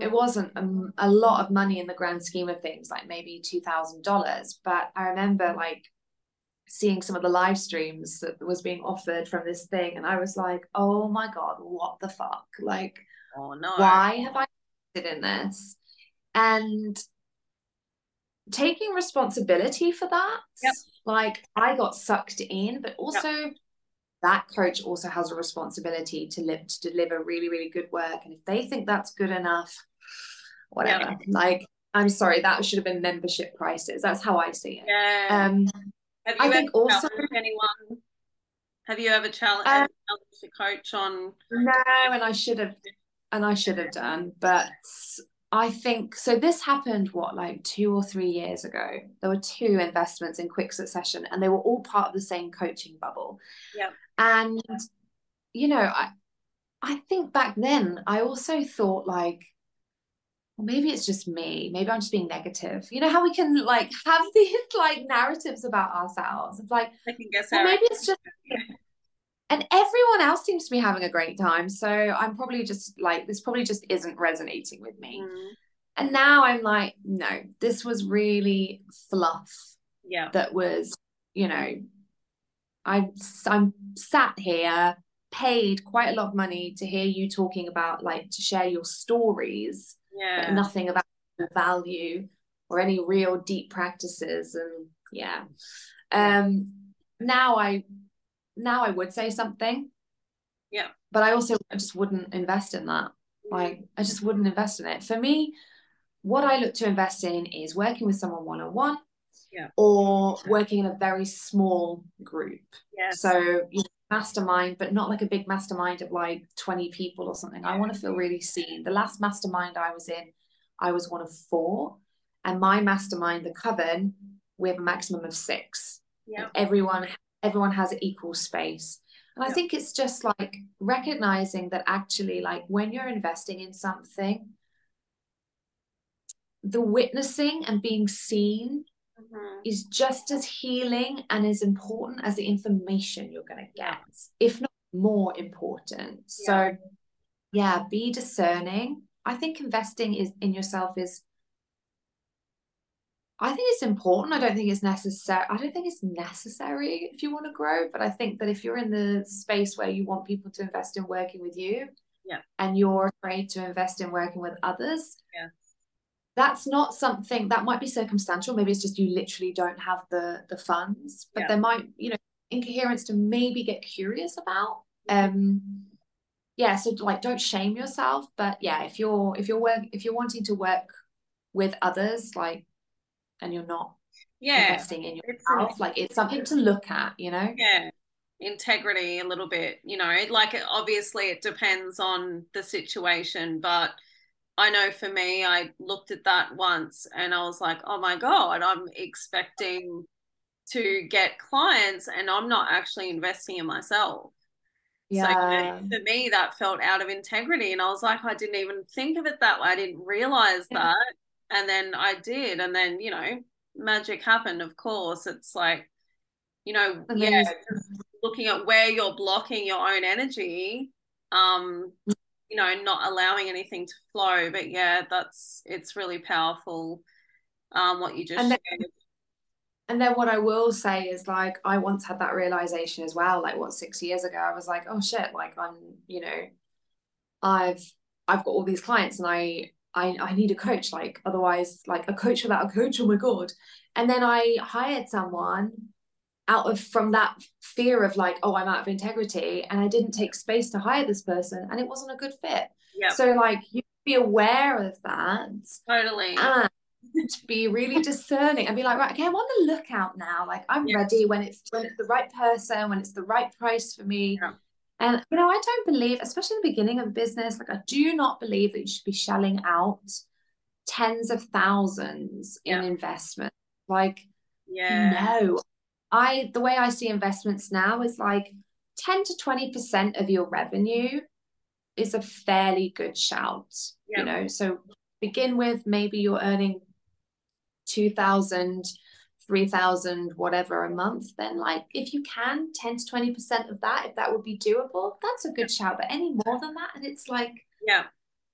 it mm. wasn't a, a, lot of money in the grand scheme of things, like maybe $2,000. But I remember like seeing some of the live streams that was being offered from this thing. And I was like, oh my God, what the fuck? Like, Oh no. Why have I invested in this? And taking responsibility for that. Yep. Like I got sucked in, but also yep. that coach also has a responsibility to live to deliver really, really good work. And if they think that's good enough, whatever. Yep. Like I'm sorry, that should have been membership prices. That's how I see it. Yeah. Um I think also anyone have you ever challenged, um, challenged a coach on no and I should have and I should have done, but I think so. This happened what like two or three years ago. There were two investments in quick succession, and they were all part of the same coaching bubble. Yeah. And you know, I I think back then I also thought like, well, maybe it's just me. Maybe I'm just being negative. You know how we can like have these like narratives about ourselves of like, I can guess well, maybe it's just and everyone else seems to be having a great time. So i'm probably just like this probably just isn't resonating with me. Mm. and now i'm like no this was really fluff yeah. that was you know i'm i'm sat here paid quite a lot of money to hear you talking about like to share your stories yeah. but nothing about value or any real deep practices. And yeah. Um now i now i would say something. Yeah. But i also I just wouldn't invest in that. Mm-hmm. Like i just wouldn't invest in it. For me what i look to invest in is working with someone one-on-one yeah. or working in a very small group. Yes. so you know, mastermind but not like a big mastermind of like 20 people or something. I want to feel really seen. The last mastermind i was in i was one of four. And my mastermind the coven we have a maximum of six. Yeah. Everyone everyone has equal space. And yeah. i think it's just like recognizing that actually like when you're investing in something the witnessing and being seen mm-hmm. is just as healing and as important as the information you're going to get if not more important. So yeah be discerning. I think investing is in yourself is I think it's important. I don't think it's necessary. I don't think it's necessary if you want to grow, but I think that if you're in the space where you want people to invest in working with you, yeah, and you're afraid to invest in working with others, yeah, that's not something that might be circumstantial. Maybe it's just you literally don't have the the funds, but yeah. there might, you know, incoherence to maybe get curious about. Um, yeah, so like don't shame yourself, but yeah, if you're if you're work if you're wanting to work with others, like and you're not yeah investing in yourself it's, like it's something to look at you know yeah integrity a little bit you know like it, obviously it depends on the situation but i know for me i looked at that once and i was like oh my god i'm expecting to get clients and i'm not actually investing in myself yeah. So for me, that felt out of integrity. And I was like, I didn't even think of it that way. I didn't realize that and then I did, and then you know, magic happened. Of course, it's like, you know, Amazing. yeah, looking at where you're blocking your own energy, um, you know, not allowing anything to flow. But yeah, that's it's really powerful. Um, what you just and then. And then what I will say is like I once had that realization as well. Like what six years ago, I was like, oh shit, like I'm, you know, I've I've got all these clients and I I, I need a coach like otherwise like a coach without a coach oh my god. And then i hired someone out of from that fear of like oh i'm out of integrity and i didn't take space to hire this person and it wasn't a good fit. Yeah. So like you be aware of that totally. and be really discerning and be like right okay i'm on the lookout now. Like i'm yes. ready when it's when it's the right person when it's the right price for me. Yeah. And you know, I don't believe, especially in the beginning of a business, like I do not believe that you should be shelling out tens of thousands yeah. in investment. Like, yeah, no. I the way I see investments now is like 10 to 20% of your revenue is a fairly good shout. Yeah. You know, so begin with maybe you're earning 2000 3000 whatever a month then like if you can 10 to 20 percent of that if that would be doable that's a good shout. But any more than that and it's like yeah.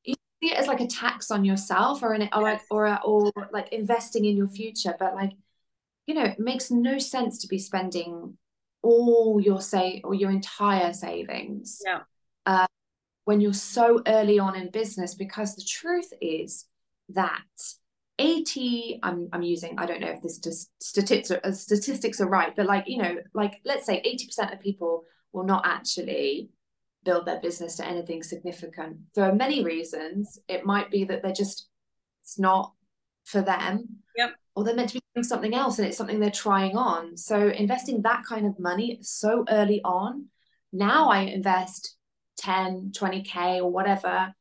you see it as like a tax on yourself or an or like or, or like investing in your future but like you know it makes no sense to be spending all your say or your entire savings yeah. uh, when you're so early on in business because the truth is that 80 I'm, I'm using i don't know if this just statistics are, uh, statistics are right but like you know like let's say 80% of people will not actually build their business to anything significant for many reasons. It might be that they're just it's not for them. Yep. Or they're meant to be doing something else and it's something they're trying on. So investing that kind of money so early on now i invest 10 20k or whatever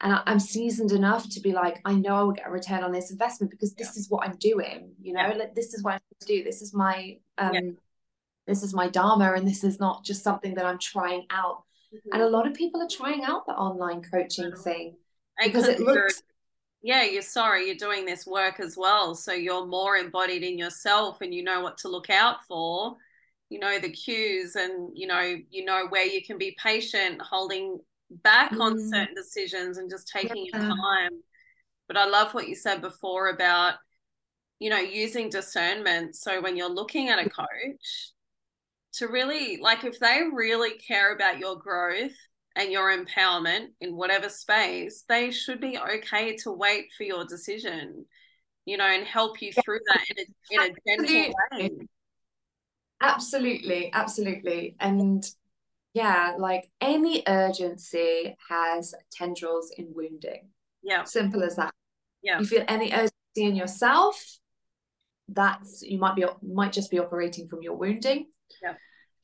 and I, am seasoned enough to be like, I know I will get a return on this investment because this yeah. is what I'm doing. You know, yeah. like this is what I'm to do. This is my um, yeah. this is my dharma, and this is not just something that I'm trying out. Mm-hmm. And a lot of people are trying out the online coaching mm-hmm. thing because it looks. Yeah, you're sorry, you're doing this work as well. So you're more embodied in yourself and you know what to look out for. You know the cues and you know, you know where you can be patient, holding back mm. on certain decisions and just taking yeah. your time. But I love what you said before about, you know, using discernment. So when you're looking at a coach, to really like if they really care about your growth and your empowerment in whatever space, they should be okay to wait for your decision, you know, and help you through that in a, in a gentle way. Absolutely, absolutely. And yeah, like any urgency has tendrils in wounding. Yeah. Simple as that. Yeah. You feel any urgency in yourself, that's you might be might just be operating from your wounding. Yeah.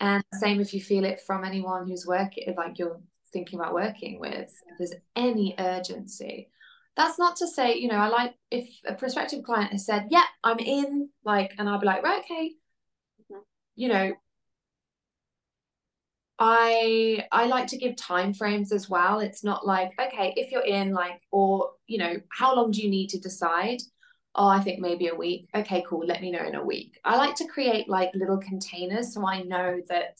And same if you feel it from anyone who's working like you're thinking about working with. If there's any urgency. That's not to say, you know, I like if a prospective client has said, Yeah, I'm in, like, and I'll be like, right, okay. Mm-hmm. You know, I I like to give time frames as well. It's not like, okay, if you're in, like, or you know, how long do you need to decide? oh, I think maybe a week. Okay, cool. Let me know in a week. I like to create like little containers so I know that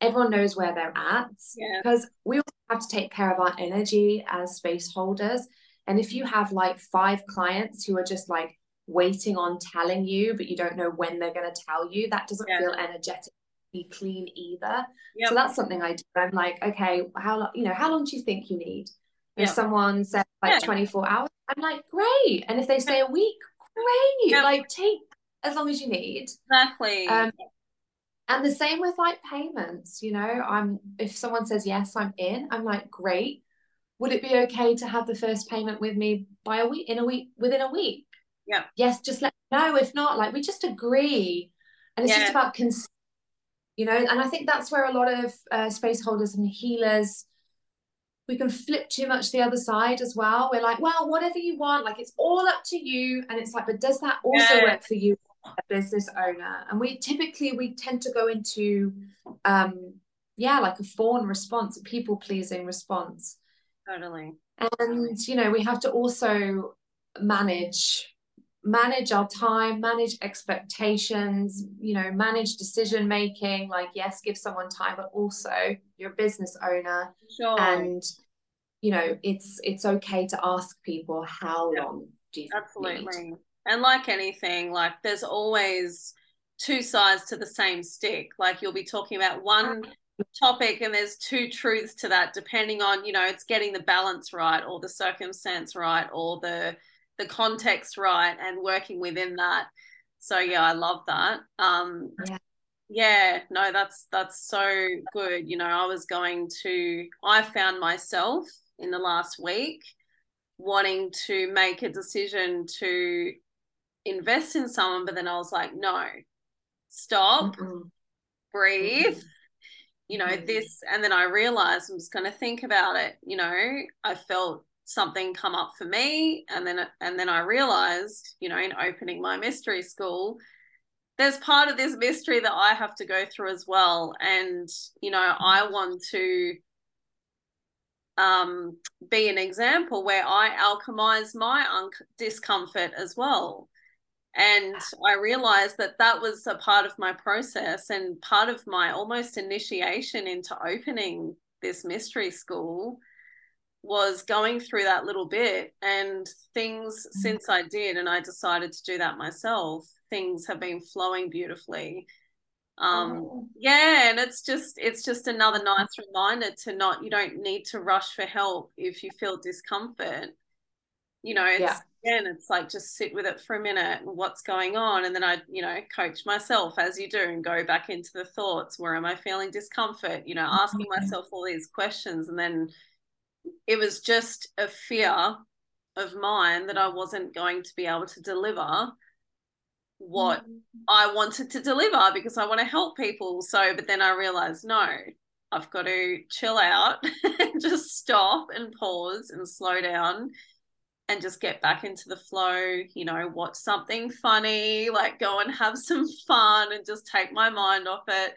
everyone knows where they're at. Yeah. Because we also have to take care of our energy as space holders. And if you have like five clients who are just like waiting on telling you, but you don't know when they're going to tell you, that doesn't yeah. feel energetically clean either. Yep. So that's something I do. I'm like, okay, how long, you know, how long do you think you need? If yep. someone says like yeah. 24 hours, I'm like, great. And if they say a week, great. Yep. Like take as long as you need. Exactly. Um, and the same with like payments, you know, I'm if someone says yes, I'm in, I'm like, great. Would it be okay to have the first payment with me by a week in a week within a week? Yeah. Yes, just let me know. If not, like we just agree. And it's yeah. just about cons you know, and I think that's where a lot of uh, space holders and healers we can flip too much the other side as well. We're like, well, whatever you want, like it's all up to you. And it's like, but does that also yeah. work for you, a business owner? And we typically we tend to go into um yeah, like a fawn response, a people pleasing response. Totally. And you know, we have to also manage manage our time manage expectations you know manage decision making like yes give someone time but also you're a business owner sure. and you know it's it's okay to ask people how yeah. long do you absolutely need? and like anything like there's always two sides to the same stick like you'll be talking about one topic and there's two truths to that depending on you know it's getting the balance right or the circumstance right or the the context right and working within that. So yeah i love that. Um yeah. yeah no that's that's so good. You know i was going to i found myself in the last week wanting to make a decision to invest in someone but then i was like no stop mm breathe mm you know mm this and then i realized i'm just going to think about it you know i felt something come up for me and then and then I realized you know in opening my mystery school there's part of this mystery that I have to go through as well. And you know I want to um, be an example where I alchemize my un- discomfort as well. And I realized that that was a part of my process and part of my almost initiation into opening this mystery school was going through that little bit and things mm-hmm. since I did and I decided to do that myself things have been flowing beautifully um oh. yeah and it's just it's just another nice reminder to not you don't need to rush for help if you feel discomfort you know it's yeah. again it's like just sit with it for a minute and what's going on and then I you know coach myself as you do and go back into the thoughts where am I feeling discomfort you know asking myself all these questions and then it was just a fear of mine that I wasn't going to be able to deliver what mm-hmm. I wanted to deliver because I want to help people. So, but then I realized, no, I've got to chill out and just stop and pause and slow down and just get back into the flow, you know, watch something funny, like go and have some fun and just take my mind off it.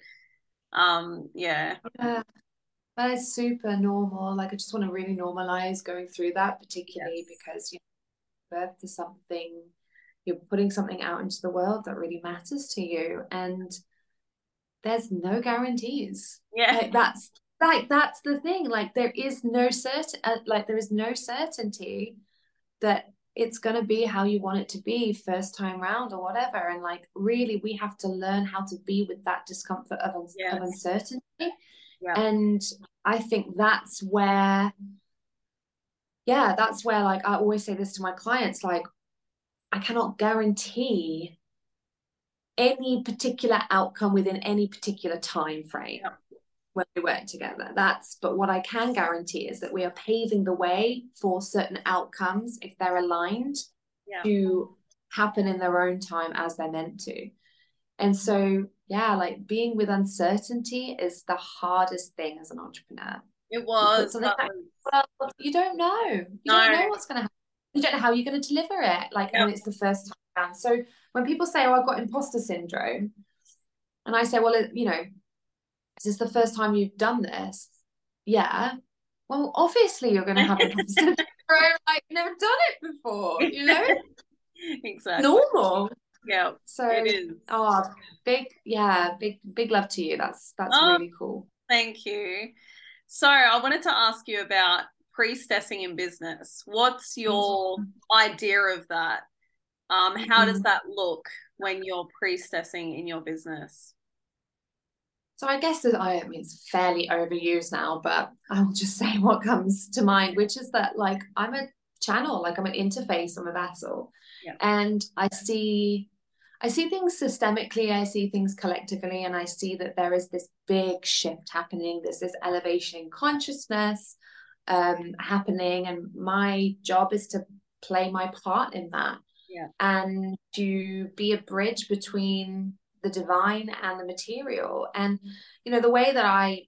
Um, yeah. yeah. But it's super normal. Like I just want to really normalize going through that, particularly yes. because you know, birth is something you're putting something out into the world that really matters to you, and there's no guarantees. Yeah, like that's like that's the thing. Like there is no certain, uh, like there is no certainty that it's going to be how you want it to be first time round or whatever and like really we have to learn how to be with that discomfort of, yes. of uncertainty yeah. and i think that's where yeah that's where like i always say this to my clients like i cannot guarantee any particular outcome within any particular time frame yeah. when we work together that's but what i can guarantee is that we are paving the way for certain outcomes if they're aligned yeah. to happen in their own time as they're meant to and so yeah like being with uncertainty is the hardest thing as an entrepreneur. It was, like, well you don't know. You no. don't know what's going to happen. You don't know how you're going to deliver it like yep. when it's the first time. Around so when people say oh i've got imposter syndrome and i say well you know is this the first time you've done this? Yeah. Well obviously you're going to have imposter syndrome like never done it before you know? Exactly. Normal yeah so it is oh big yeah big big love to you that's that's oh, really cool thank you so i wanted to ask you about priestessing in business what's your mm-hmm. idea of that um how does mm-hmm. that look when you're priestessing in your business so I guess that I mean it's fairly overused now, but I'll just say what comes to mind, which is that like I'm a channel, like I'm an interface, I'm a vessel. Yeah. And I see I see things systemically, I see things collectively, and I see that there is this big shift happening. There's this elevation in consciousness um, happening, and my job is to play my part in that yeah. and to be a bridge between the divine and the material. And, you know, the way that I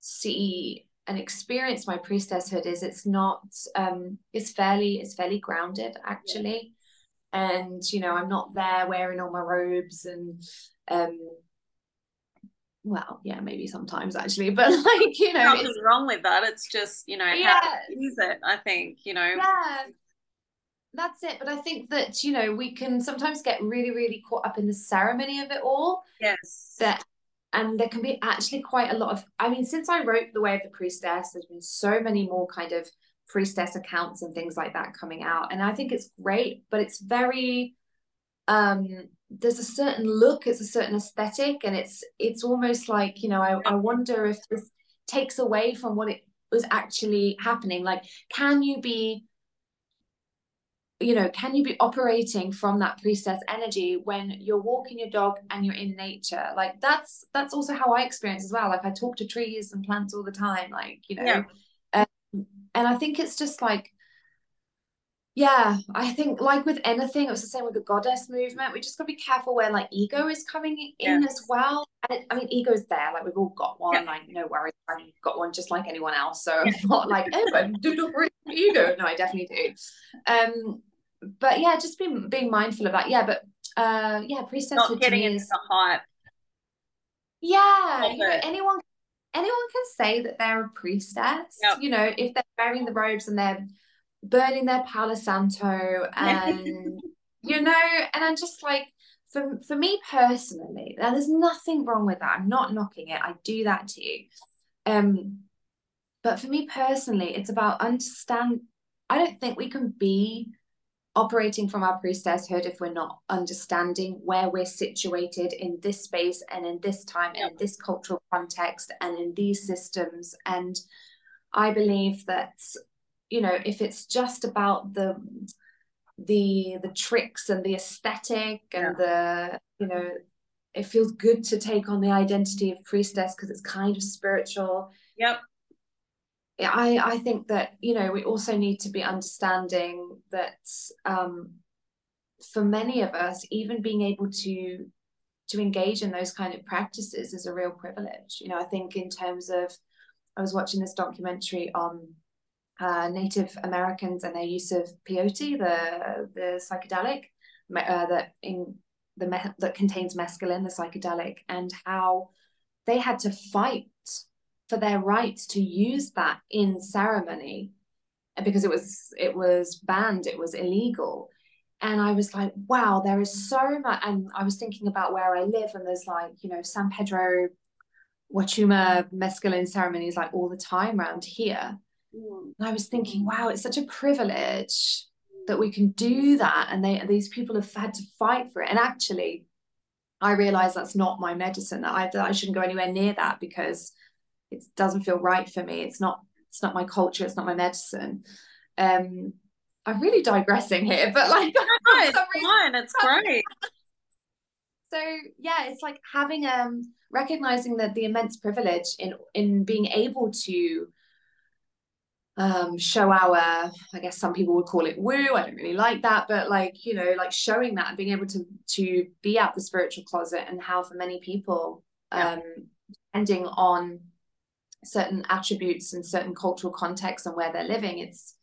see and experience my priestesshood is it's not um it's fairly it's fairly grounded actually and you know i'm not there wearing all my robes and um well yeah maybe sometimes actually but like you know nothing wrong with that it's just you know yeah. use it i think you know. Yeah. That's it but i think that you know we can sometimes get really really caught up in the ceremony of it all yes. that and there can be actually quite a lot of i mean since i wrote the way of the priestess there's been so many more kind of priestess accounts and things like that coming out. And i think it's great but it's very um there's a certain look it's a certain aesthetic and it's it's almost like you know i, I wonder if this takes away from what it was actually happening. Like can you be you know can you be operating from that priestess energy when you're walking your dog and you're in nature? Like that's that's also how i experience as well. Like i talk to trees and plants all the time like you know yeah. And i think it's just like yeah i think like with anything it was the same with the goddess movement we just got to be careful where like ego is coming in as well and it, i mean ego's there like we've all got one yeah. like no worries i've got one just like anyone else so yeah. i'm not like oh i do not ego no i definitely do um but yeah, just being being mindful of that. Yeah, but uh, yeah, priestess not getting into is, the hype. Yeah, you know, anyone anyone can say that they're a priestess. Yep. You know, if they're wearing the robes and they're burning their Palo Santo and you know, and I'm just like for for me personally, now there's nothing wrong with that. I'm not knocking it. I do that too. Um, but for me personally, it's about understand. I don't think we can be operating from our priestesshood if we're not understanding where we're situated in this space and in this time and in this cultural context and in these systems. And i believe that you know if it's just about the the the tricks and the aesthetic and yeah. the you know it feels good to take on the identity of priestess because it's kind of spiritual. Yep I, I think that you know we also need to be understanding that um, for many of us even being able to to engage in those kind of practices is a real privilege. You know i think in terms of i was watching this documentary on uh, native americans and their use of peyote the the psychedelic uh, that in the that contains mescaline the psychedelic and how they had to fight for their rights to use that in ceremony because it was it was banned it was illegal. And i was like wow there is so much and i was thinking about where i live and there's like you know san pedro wachuma mescaline ceremonies like all the time around here. Mm. and i was thinking wow it's such a privilege that we can do that and they these people have had to fight for it. And actually i realize that's not my medicine that i, that I shouldn't go anywhere near that because it doesn't feel right for me. It's not it's not my culture. It's not my medicine. Um i'm really digressing here but like no, it's fine. It's great. So yeah it's like having um recognizing that the immense privilege in in being able to um, show our i guess some people would call it woo i don't really like that but like you know like showing that and being able to to be at the spiritual closet and how for many people yeah. um depending on certain attributes and certain cultural contexts and where they're living it's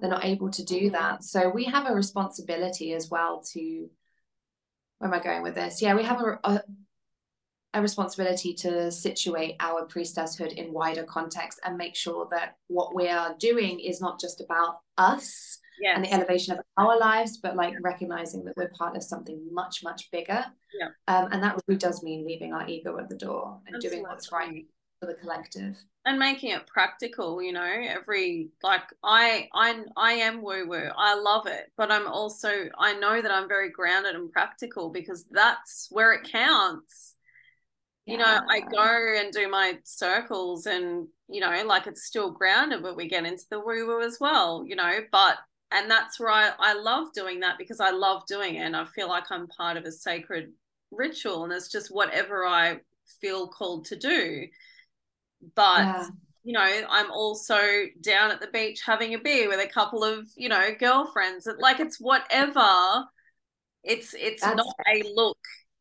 they're not able to do that so we have a responsibility as well to where am i going with this yeah we have a, a a responsibility to situate our priestesshood in wider context and make sure that what we are doing is not just about us yes. and the elevation of our lives, but like recognizing that we're part of something much, much bigger. Yeah. Um, and that really does mean leaving our ego at the door and Absolutely. doing what's right for the collective. And making it practical, you know, every like I I I am woo woo. I love it, but I'm also I know that I'm very grounded and practical because that's where it counts you know i go and do my circles and you know like it's still grounded but we get into the woo woo as well you know but and that's where I, I love doing that because i love doing it and i feel like i'm part of a sacred ritual and it's just whatever i feel called to do but yeah. you know i'm also down at the beach having a beer with a couple of you know girlfriends. Like it's whatever. It's it's that's not it. a look.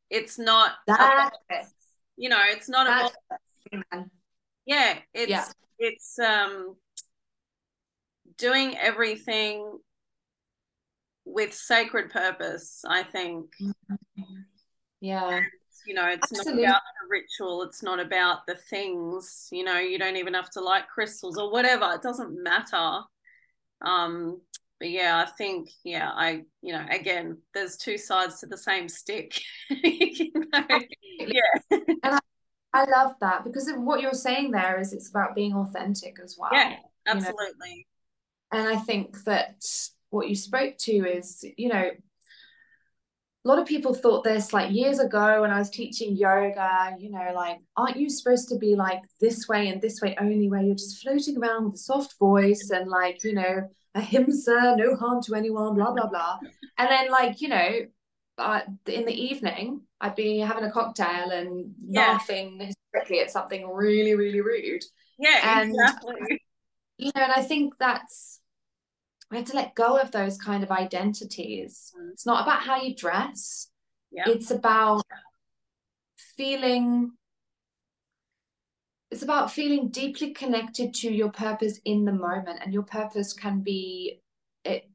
It's not that you know it's not about yeah it's yeah. it's um doing everything with sacred purpose i think. Yeah. and, you know it's Absolutely. not about the ritual it's not about the things you know you don't even have to like crystals or whatever it doesn't matter um but yeah i think yeah i you know again there's two sides to the same stick you know? yeah and I, I, love that because what you're saying there is it's about being authentic as well yeah absolutely you know? and i think that what you spoke to is you know a lot of people thought this like years ago when I was teaching yoga, you know, like, aren't you supposed to be like this way and this way only, where you're just floating around with a soft voice and like, you know, ahimsa, no harm to anyone, blah, blah, blah. And then, like, you know, uh, in the evening, I'd be having a cocktail and yeah. laughing hysterically at something really, really rude. Yeah, and, exactly. You know, and I think that's, we have to let go of those kind of identities. Mm. It's not about how you dress, yeah. it's about feeling it's about feeling deeply connected to your purpose in the moment and your purpose can be it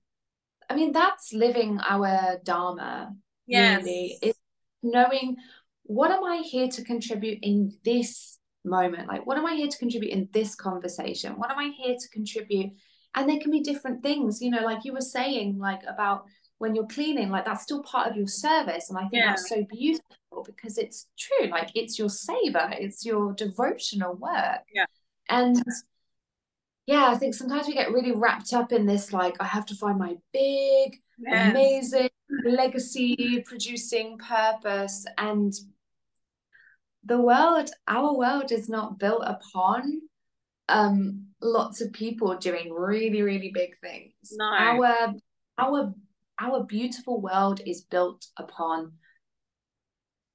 i mean that's living our dharma yes. really it's knowing what am i here to contribute in this moment like what am i here to contribute in this conversation what am i here to contribute and there can be different things you know like you were saying like about when you're cleaning like that's still part of your service and i think yeah. that's so beautiful because it's true like it's your seva it's your devotional work yeah and yeah i think sometimes we get really wrapped up in this like i have to find my big yes. amazing legacy producing purpose and the world our world is not built upon um lots of people doing really really big things no. our our our beautiful world is built upon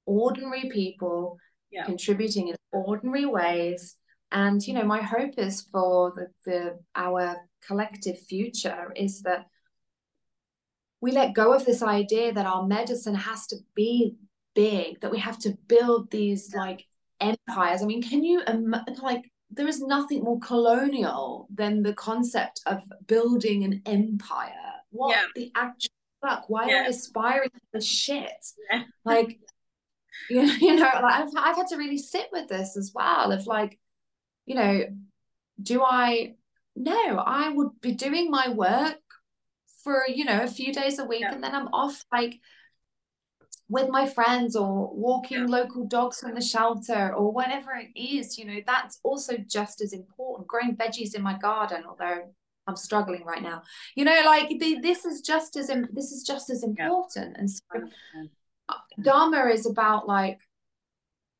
ordinary people yeah. contributing in ordinary ways and you know my hope is for the, the our collective future is that we let go of this idea that our medicine has to be big that we have to build these like empires i mean can you like there is nothing more colonial than the concept of building an empire what yeah. the actual fuck? Why yeah. am I aspiring to the shit? Yeah. Like, you know, you know, like I've, I've had to really sit with this as well. Of like, you know, do I? No, I would be doing my work for you know a few days a week, and then I'm off like with my friends or walking yeah. local dogs from the shelter or whatever it is you know that's also just as important growing veggies in my garden although I'm struggling right now. You know, like the, this is just as this is just as important. Yeah. And so, uh, Dharma is about like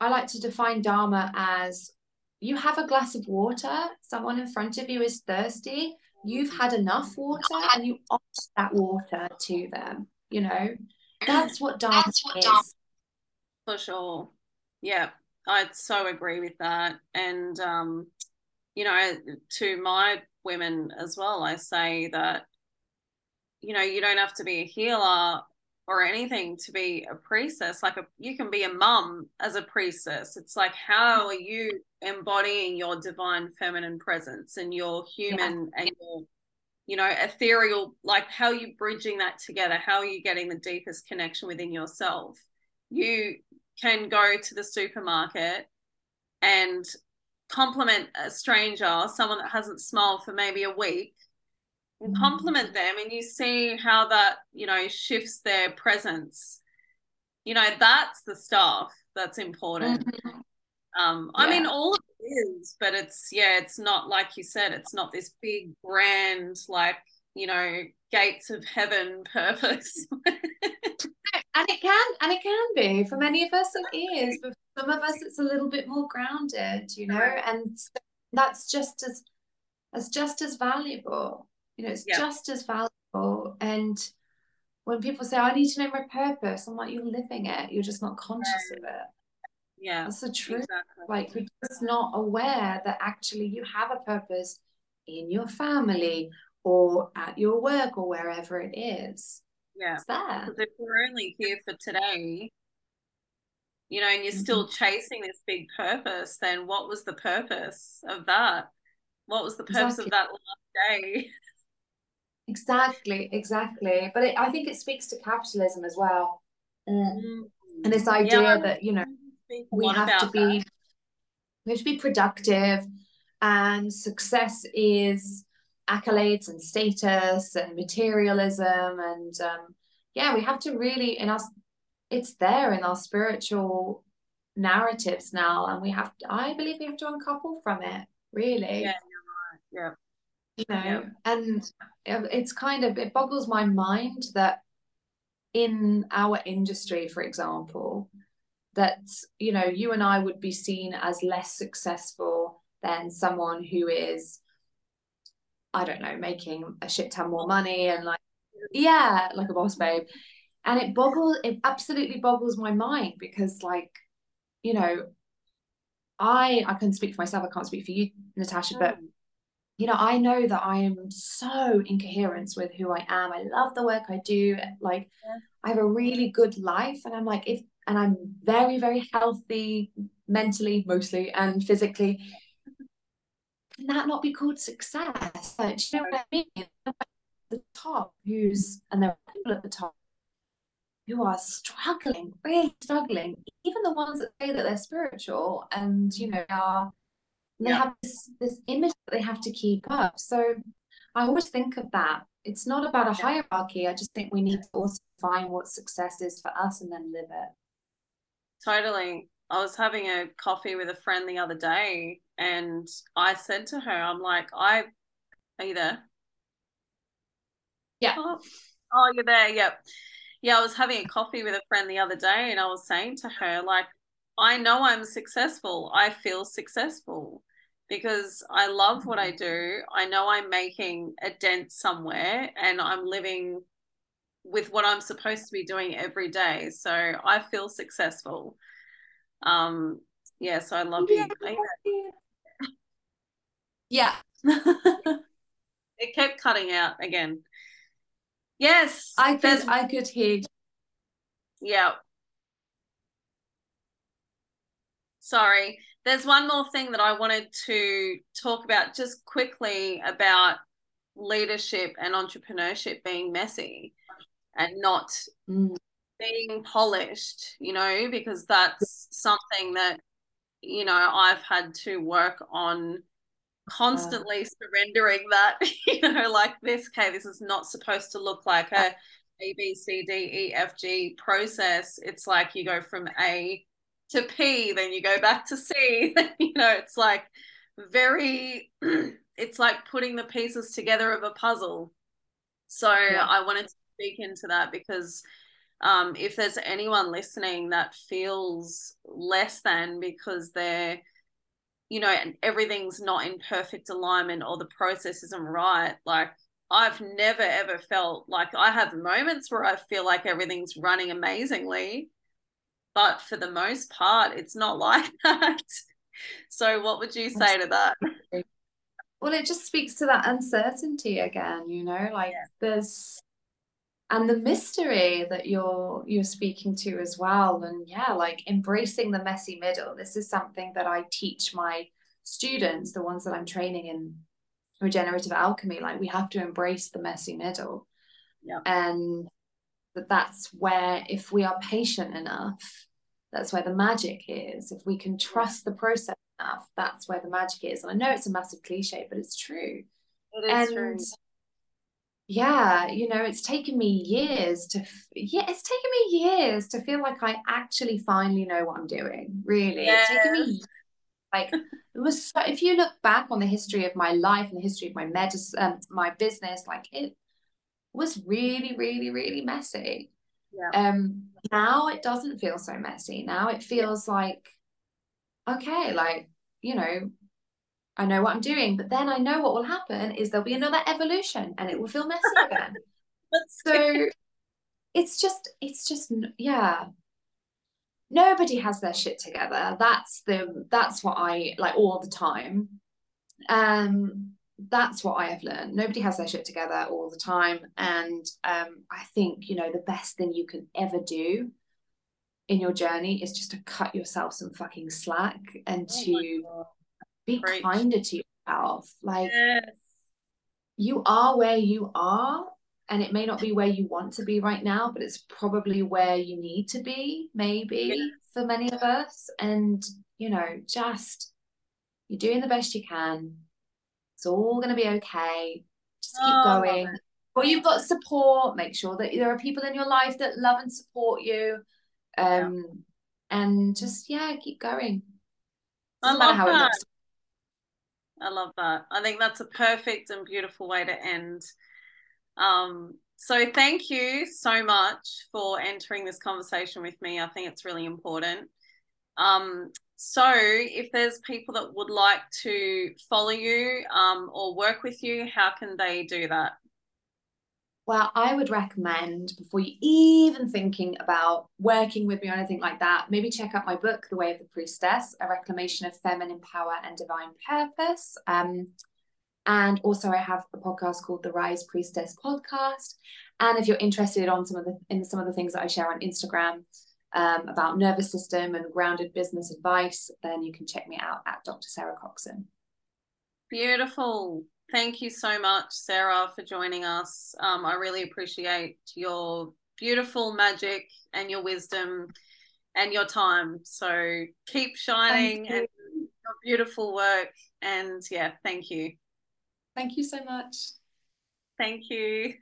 I like to define Dharma as you have a glass of water, someone in front of you is thirsty, you've had enough water and you offer that water to them, you know. That's what dance That's what is. For sure. Yeah. I so agree with that. And um, you know, to my women as well, I say that, you know, you don't have to be a healer or anything to be a priestess. Like a, you can be a mum as a priestess. It's like how are you embodying your divine feminine presence and your human yeah. and your you know ethereal like how are you bridging that together how are you getting the deepest connection within yourself you can go to the supermarket and compliment a stranger someone that hasn't smiled for maybe a week and mm-hmm. compliment them and you see how that you know shifts their presence you know that's the stuff that's important mm-hmm. um i mean all of is but it's yeah it's not like you said it's not this big grand like you know gates of heaven purpose. And it can and it can be. For many of us it is but for some of us it's a little bit more grounded you know and that's just as as just as valuable. You know it's yeah. just as valuable. And when people say i need to know my purpose i'm like you're living it you're just not conscious right. of it yeah that's the truth exactly. like you're just not aware that actually you have a purpose in your family or at your work or wherever it is yeah it's there if we're only here for today you know and you're mm-hmm. still chasing this big purpose then what was the purpose of that what was the purpose exactly. of that last day Exactly, exactly. But it, I think it speaks to capitalism as well, mm. and this idea yeah, that you know we have to be that. we have to be productive, and success is accolades and status and materialism, and um, yeah, we have to really in us. It's there in our spiritual narratives now, and we have. To, I believe we have to uncouple from it. Really. Yeah. Yeah you know yeah. and it's kind of it boggles my mind that in our industry for example that you know you and I would be seen as less successful than someone who is I don't know making a shit ton more money and like yeah like a boss babe and it boggles it absolutely boggles my mind because like you know I I can speak for myself I can't speak for you Natasha but mm you know, I know that I am so in coherence with who I am. I love the work I do. Like, yeah. I have a really good life, and I'm like, if and I'm very, very healthy mentally, mostly, and physically. Can that not be called success? Like, do you know what I mean? The top, who's and there are people at the top who are struggling, really struggling. Even the ones that say that they're spiritual and you know are they yeah. have this, this image that they have to keep up. So I always think of that. It's not about a hierarchy. I just think we need to also find what success is for us and then live it. Totally. I was having a coffee with a friend the other day and I said to her, I'm like, I are you there? Yeah. Oh, oh, you're there. Yep. Yeah, I was having a coffee with a friend the other day and I was saying to her, like, I know I'm successful. I feel successful because I love what I mm-hmm. do. I know I'm making a dent somewhere and I'm living with what I'm supposed to be doing every day. So I feel successful. Um, yeah, so I love yeah. you. Yeah. it kept cutting out again. Yes. I could I could hear. Yeah. Sorry. There's one more thing that I wanted to talk about just quickly about leadership and entrepreneurship being messy and not mm. being polished, you know, because that's something that, you know, I've had to work on constantly surrendering that, you know, like this, okay, this is not supposed to look like a A, B, C, D, E, F, G process. It's like you go from A to P, then you go back to C. you know, it's like very, it's like putting the pieces together of a puzzle. So yeah. I wanted to speak into that because um, if there's anyone listening that feels less than because they're, you know, and everything's not in perfect alignment or the process isn't right. Like I've never ever felt like I have moments where I feel like everything's running amazingly, but for the most part, it's not like that. So, what would you say to that? Well, it just speaks to that uncertainty again, you know, like yeah. there's and the mystery that you're you're speaking to as well and yeah like embracing the messy middle. This is something that i teach my students the ones that i'm training in regenerative alchemy like we have to embrace the messy middle. Yeah. and that that's where if we are patient enough that's where the magic is. If we can trust the process enough that's where the magic is. And i know it's a massive cliche but it's true. It is and true yeah you know it's taken me years to yeah it's taken me years to feel like i actually finally know what i'm doing really yes. it's taken me like it was so, if you look back on the history of my life and the history of my medicine um, my business like it was really really really messy yeah. um now it doesn't feel so messy now it feels yeah. like okay like you know I know what I'm doing, but then I know what will happen is there'll be another evolution and it will feel messy again. so it's just, it's just, yeah. Nobody has their shit together. That's the, that's what I like all the time. Um, that's what I have learned. Nobody has their shit together all the time. And um, I think, you know, the best thing you can ever do in your journey is just to cut yourself some fucking slack and oh to be kinder to yourself. Like yes. you are where you are, and it may not be where you want to be right now, but it's probably where you need to be, maybe yes. for many of us. And you know, just you're doing the best you can. It's all gonna be okay. Just keep oh, going. Well, you've got support. Make sure that there are people in your life that love and support you. Um, yeah. and just yeah, keep going. Doesn't I love that. I love that. I think that's a perfect and beautiful way to end. Um, so thank you so much for entering this conversation with me. I think it's really important. Um, so if there's people that would like to follow you um, or work with you, how can they do that? Well, I would recommend before you even thinking about working with me or anything like that, maybe check out my book, The Way of the Priestess, a reclamation of feminine power and divine purpose. Um, and also, I have a podcast called the Rise Priestess Podcast. And if you're interested on some of the in some of the things that I share on Instagram um, about nervous system and grounded business advice, then you can check me out at Dr. Sarah Coxon. Beautiful. Thank you so much, Sarah, for joining us. Um, I really appreciate your beautiful magic and your wisdom and your time. So keep shining and your beautiful work. And yeah, thank you. Thank you so much. Thank you.